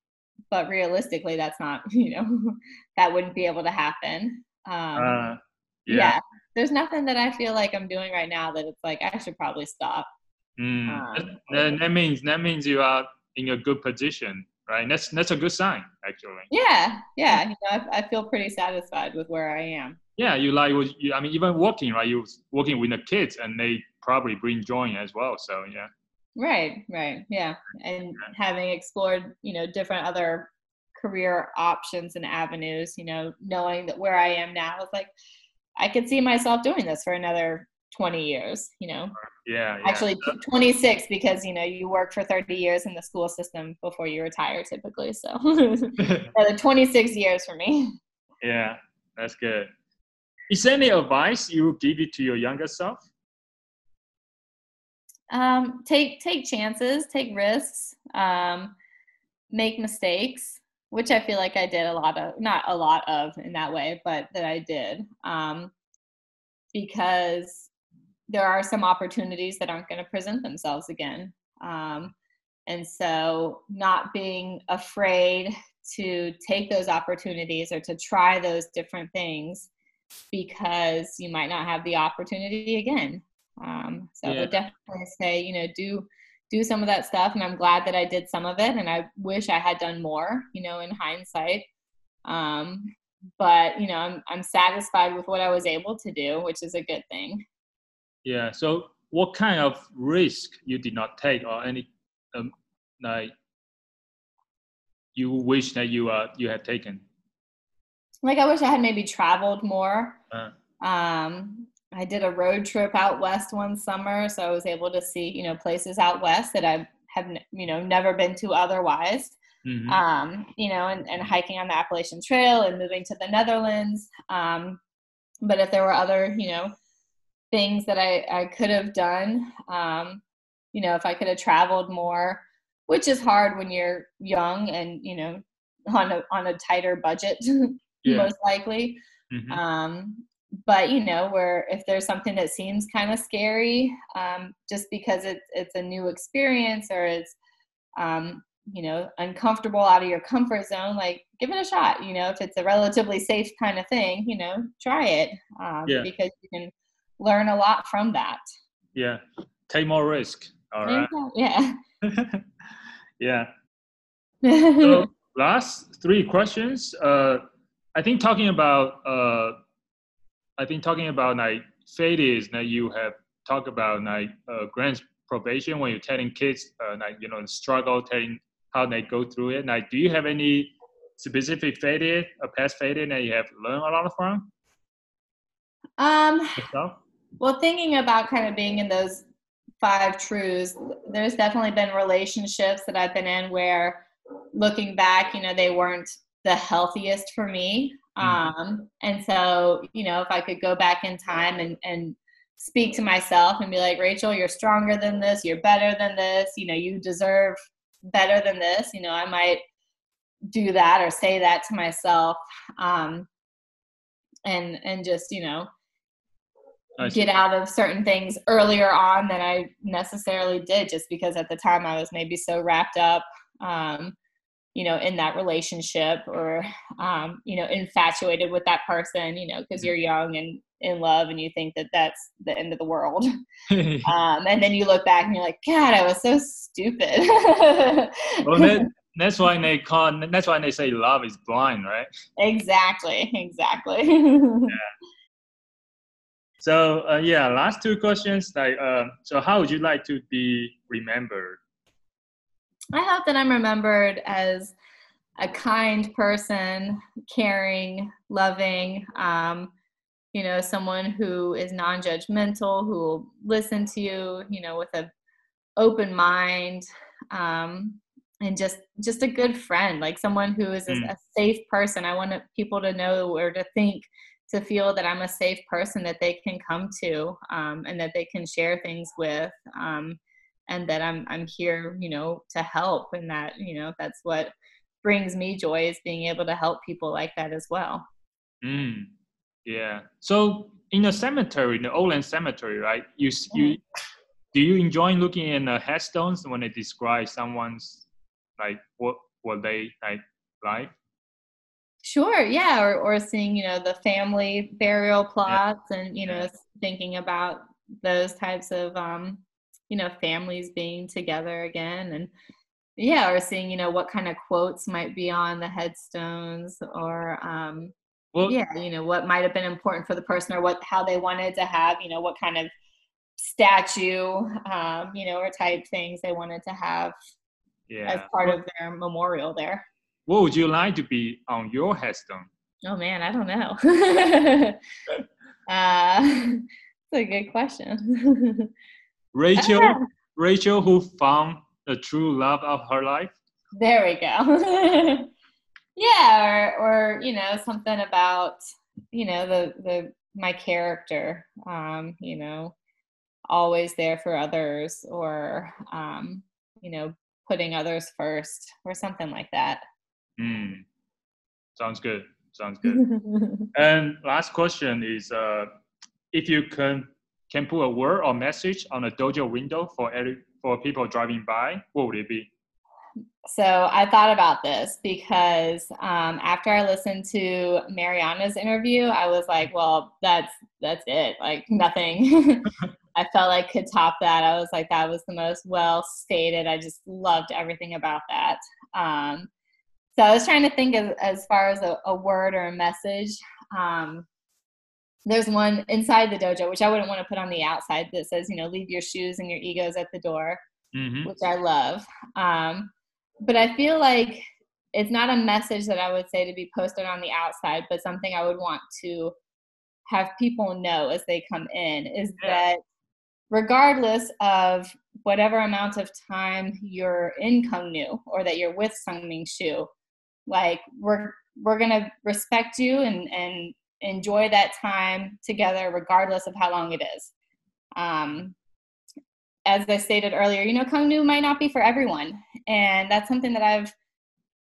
but realistically, that's not you know that wouldn't be able to happen. Um, uh, yeah. yeah. there's nothing that I feel like I'm doing right now that it's like I should probably stop. Mm. Um, that, that means that means you are in a good position right? That's that's a good sign, actually. Yeah, yeah. You know, I, I feel pretty satisfied with where I am. Yeah, you like you, I mean, even working, right? You working with the kids, and they probably bring joy as well. So yeah. Right, right, yeah, and having explored, you know, different other career options and avenues, you know, knowing that where I am now is like, I could see myself doing this for another 20 years, you know. Yeah, yeah. Actually 26 because, you know, you work for 30 years in the school system before you retire typically. So another 26 years for me. Yeah, that's good. Is there any advice you would give it to your younger self? Um, take take chances, take risks, um, make mistakes, which I feel like I did a lot of, not a lot of in that way, but that I did. Um, because there are some opportunities that aren't going to present themselves again. Um, and so, not being afraid to take those opportunities or to try those different things because you might not have the opportunity again. Um, so, yeah. I would definitely say, you know, do do some of that stuff. And I'm glad that I did some of it. And I wish I had done more, you know, in hindsight. Um, but you know, I'm I'm satisfied with what I was able to do, which is a good thing. Yeah. So what kind of risk you did not take or any um, like you wish that you uh you had taken? Like I wish I had maybe traveled more. Uh. Um, I did a road trip out west one summer, so I was able to see you know places out west that I have you know never been to otherwise. Mm-hmm. Um, you know, and, and hiking on the Appalachian Trail and moving to the Netherlands. Um, but if there were other, you know, things that I, I could have done. Um, you know, if I could have traveled more, which is hard when you're young and, you know, on a, on a tighter budget, yeah. most likely. Mm-hmm. Um, but you know, where if there's something that seems kind of scary, um, just because it's, it's a new experience or it's, um, you know, uncomfortable out of your comfort zone, like give it a shot. You know, if it's a relatively safe kind of thing, you know, try it um, yeah. because you can learn a lot from that. Yeah, take more risk. All right. Yeah. yeah. so last three questions. Uh, I think talking about uh, I think talking about like failures that you have talked about like uh, grants probation when you're telling kids uh, like you know struggle telling how they go through it. Like, do you have any specific failure, a past failure that you have learned a lot from? Um, Yourself? Well, thinking about kind of being in those five truths, there's definitely been relationships that I've been in where looking back, you know, they weren't the healthiest for me. Mm-hmm. Um, and so, you know, if I could go back in time and, and speak to myself and be like, Rachel, you're stronger than this, you're better than this, you know, you deserve better than this, you know, I might do that or say that to myself. Um, and, and just, you know, get out of certain things earlier on than I necessarily did, just because at the time I was maybe so wrapped up, um, you know, in that relationship or, um, you know, infatuated with that person, you know, because you're young and in love and you think that that's the end of the world. um, and then you look back and you're like, God, I was so stupid. well, that, that's why they call. That's why they say love is blind, right? Exactly. Exactly. yeah. So uh, yeah, last two questions. Like, uh, so how would you like to be remembered? I hope that I'm remembered as a kind person, caring, loving. Um, you know, someone who is non-judgmental, who will listen to you. You know, with a open mind. Um, and just just a good friend like someone who is mm. a, a safe person i want people to know where to think to feel that I'm a safe person that they can come to um, and that they can share things with um, and that I'm I'm here you know to help and that you know that's what brings me joy is being able to help people like that as well. Mm, yeah. So in the cemetery, the Oakland Cemetery, right? You you do you enjoy looking in the headstones when they describe someone's like what what they like like? Sure, yeah, or or seeing you know the family burial plots yeah. and you know thinking about those types of um you know families being together again and yeah or seeing you know what kind of quotes might be on the headstones or um well, yeah you know what might have been important for the person or what how they wanted to have you know what kind of statue um you know or type things they wanted to have yeah. as part of their memorial there what would you like to be on your headstone oh man i don't know uh that's a good question rachel rachel who found the true love of her life? There we go. yeah, or or you know something about you know the the my character. Um, you know, always there for others, or um, you know, putting others first, or something like that. Mm. Sounds good. Sounds good. and last question is, uh, if you can can put a word or message on a dojo window for every for people driving by, what would it be? So I thought about this because um, after I listened to Mariana's interview, I was like, well, that's that's it. Like nothing. I felt like could top that. I was like, that was the most well stated. I just loved everything about that. Um, so I was trying to think of, as far as a, a word or a message. Um, there's one inside the dojo, which I wouldn't want to put on the outside that says, you know, leave your shoes and your egos at the door, mm-hmm. which I love. Um, but I feel like it's not a message that I would say to be posted on the outside, but something I would want to have people know as they come in is yeah. that regardless of whatever amount of time you're in Kung Nu or that you're with Sung Ming Shu, like we're we're gonna respect you and and enjoy that time together regardless of how long it is. Um, as i stated earlier you know kung nu might not be for everyone and that's something that i've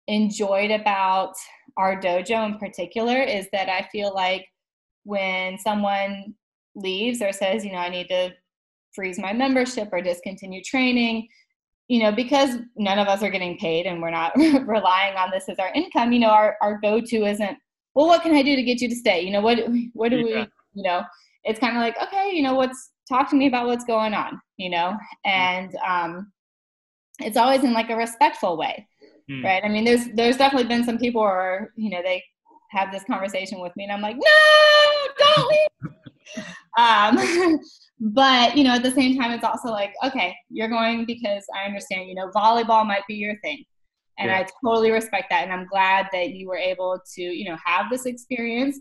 enjoyed about our dojo in particular is that i feel like when someone leaves or says you know i need to freeze my membership or discontinue training you know because none of us are getting paid and we're not relying on this as our income you know our, our go-to isn't well, what can I do to get you to stay? You know, what what do yeah. we, you know, it's kind of like, okay, you know, what's talk to me about what's going on, you know, and um, it's always in like a respectful way, hmm. right? I mean, there's there's definitely been some people where you know they have this conversation with me, and I'm like, no, don't leave. um, but you know, at the same time, it's also like, okay, you're going because I understand, you know, volleyball might be your thing. And yeah. i totally respect that. And i'm glad that you were able to you know have this experience.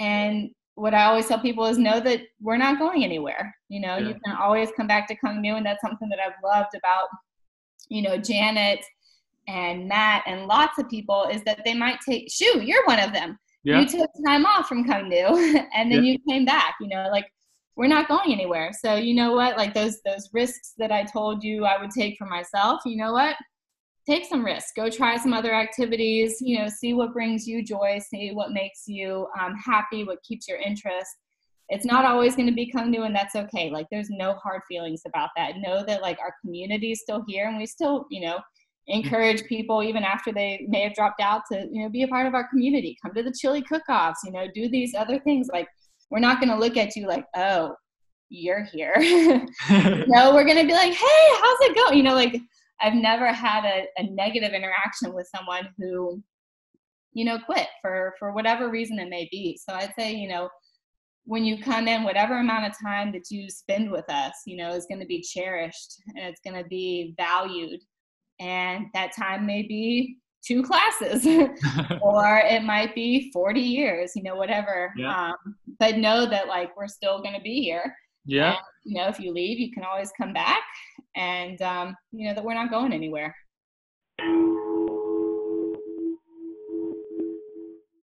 And what i always tell people is know that we're not going anywhere. You know yeah. you can always come back to kung nu and that's something that i've loved about you know janet and matt and lots of people is that they might take Shu you're one of them. Yeah. you took time off from kung nu and then you came back you know like we're not going anywhere. So you know what? Like those those risks that i told you i would take for myself you know what? Take some risks go try some other activities you know see what brings you joy see what makes you um, happy what keeps your interest. It's not always going to be Kung Nu and that's okay. Like there's no hard feelings about that. Know that like our community is still here and we still you know encourage people even after they may have dropped out to you know be a part of our community. Come to the chili cook-offs you know do these other things. Like we're not going to look at you like oh you're here no we're going to be like hey how's it going you know like I've never had a, a negative interaction with someone who, you know, quit for for whatever reason it may be. So I'd say, you know, when you come in, whatever amount of time that you spend with us, you know, is going to be cherished and it's going to be valued. And that time may be two classes or it might be 40 years, you know, whatever. Yeah. Um, but know that like we're still going to be here yeah. And, you know, if you leave, you can always come back and, um, you know, that we're not going anywhere.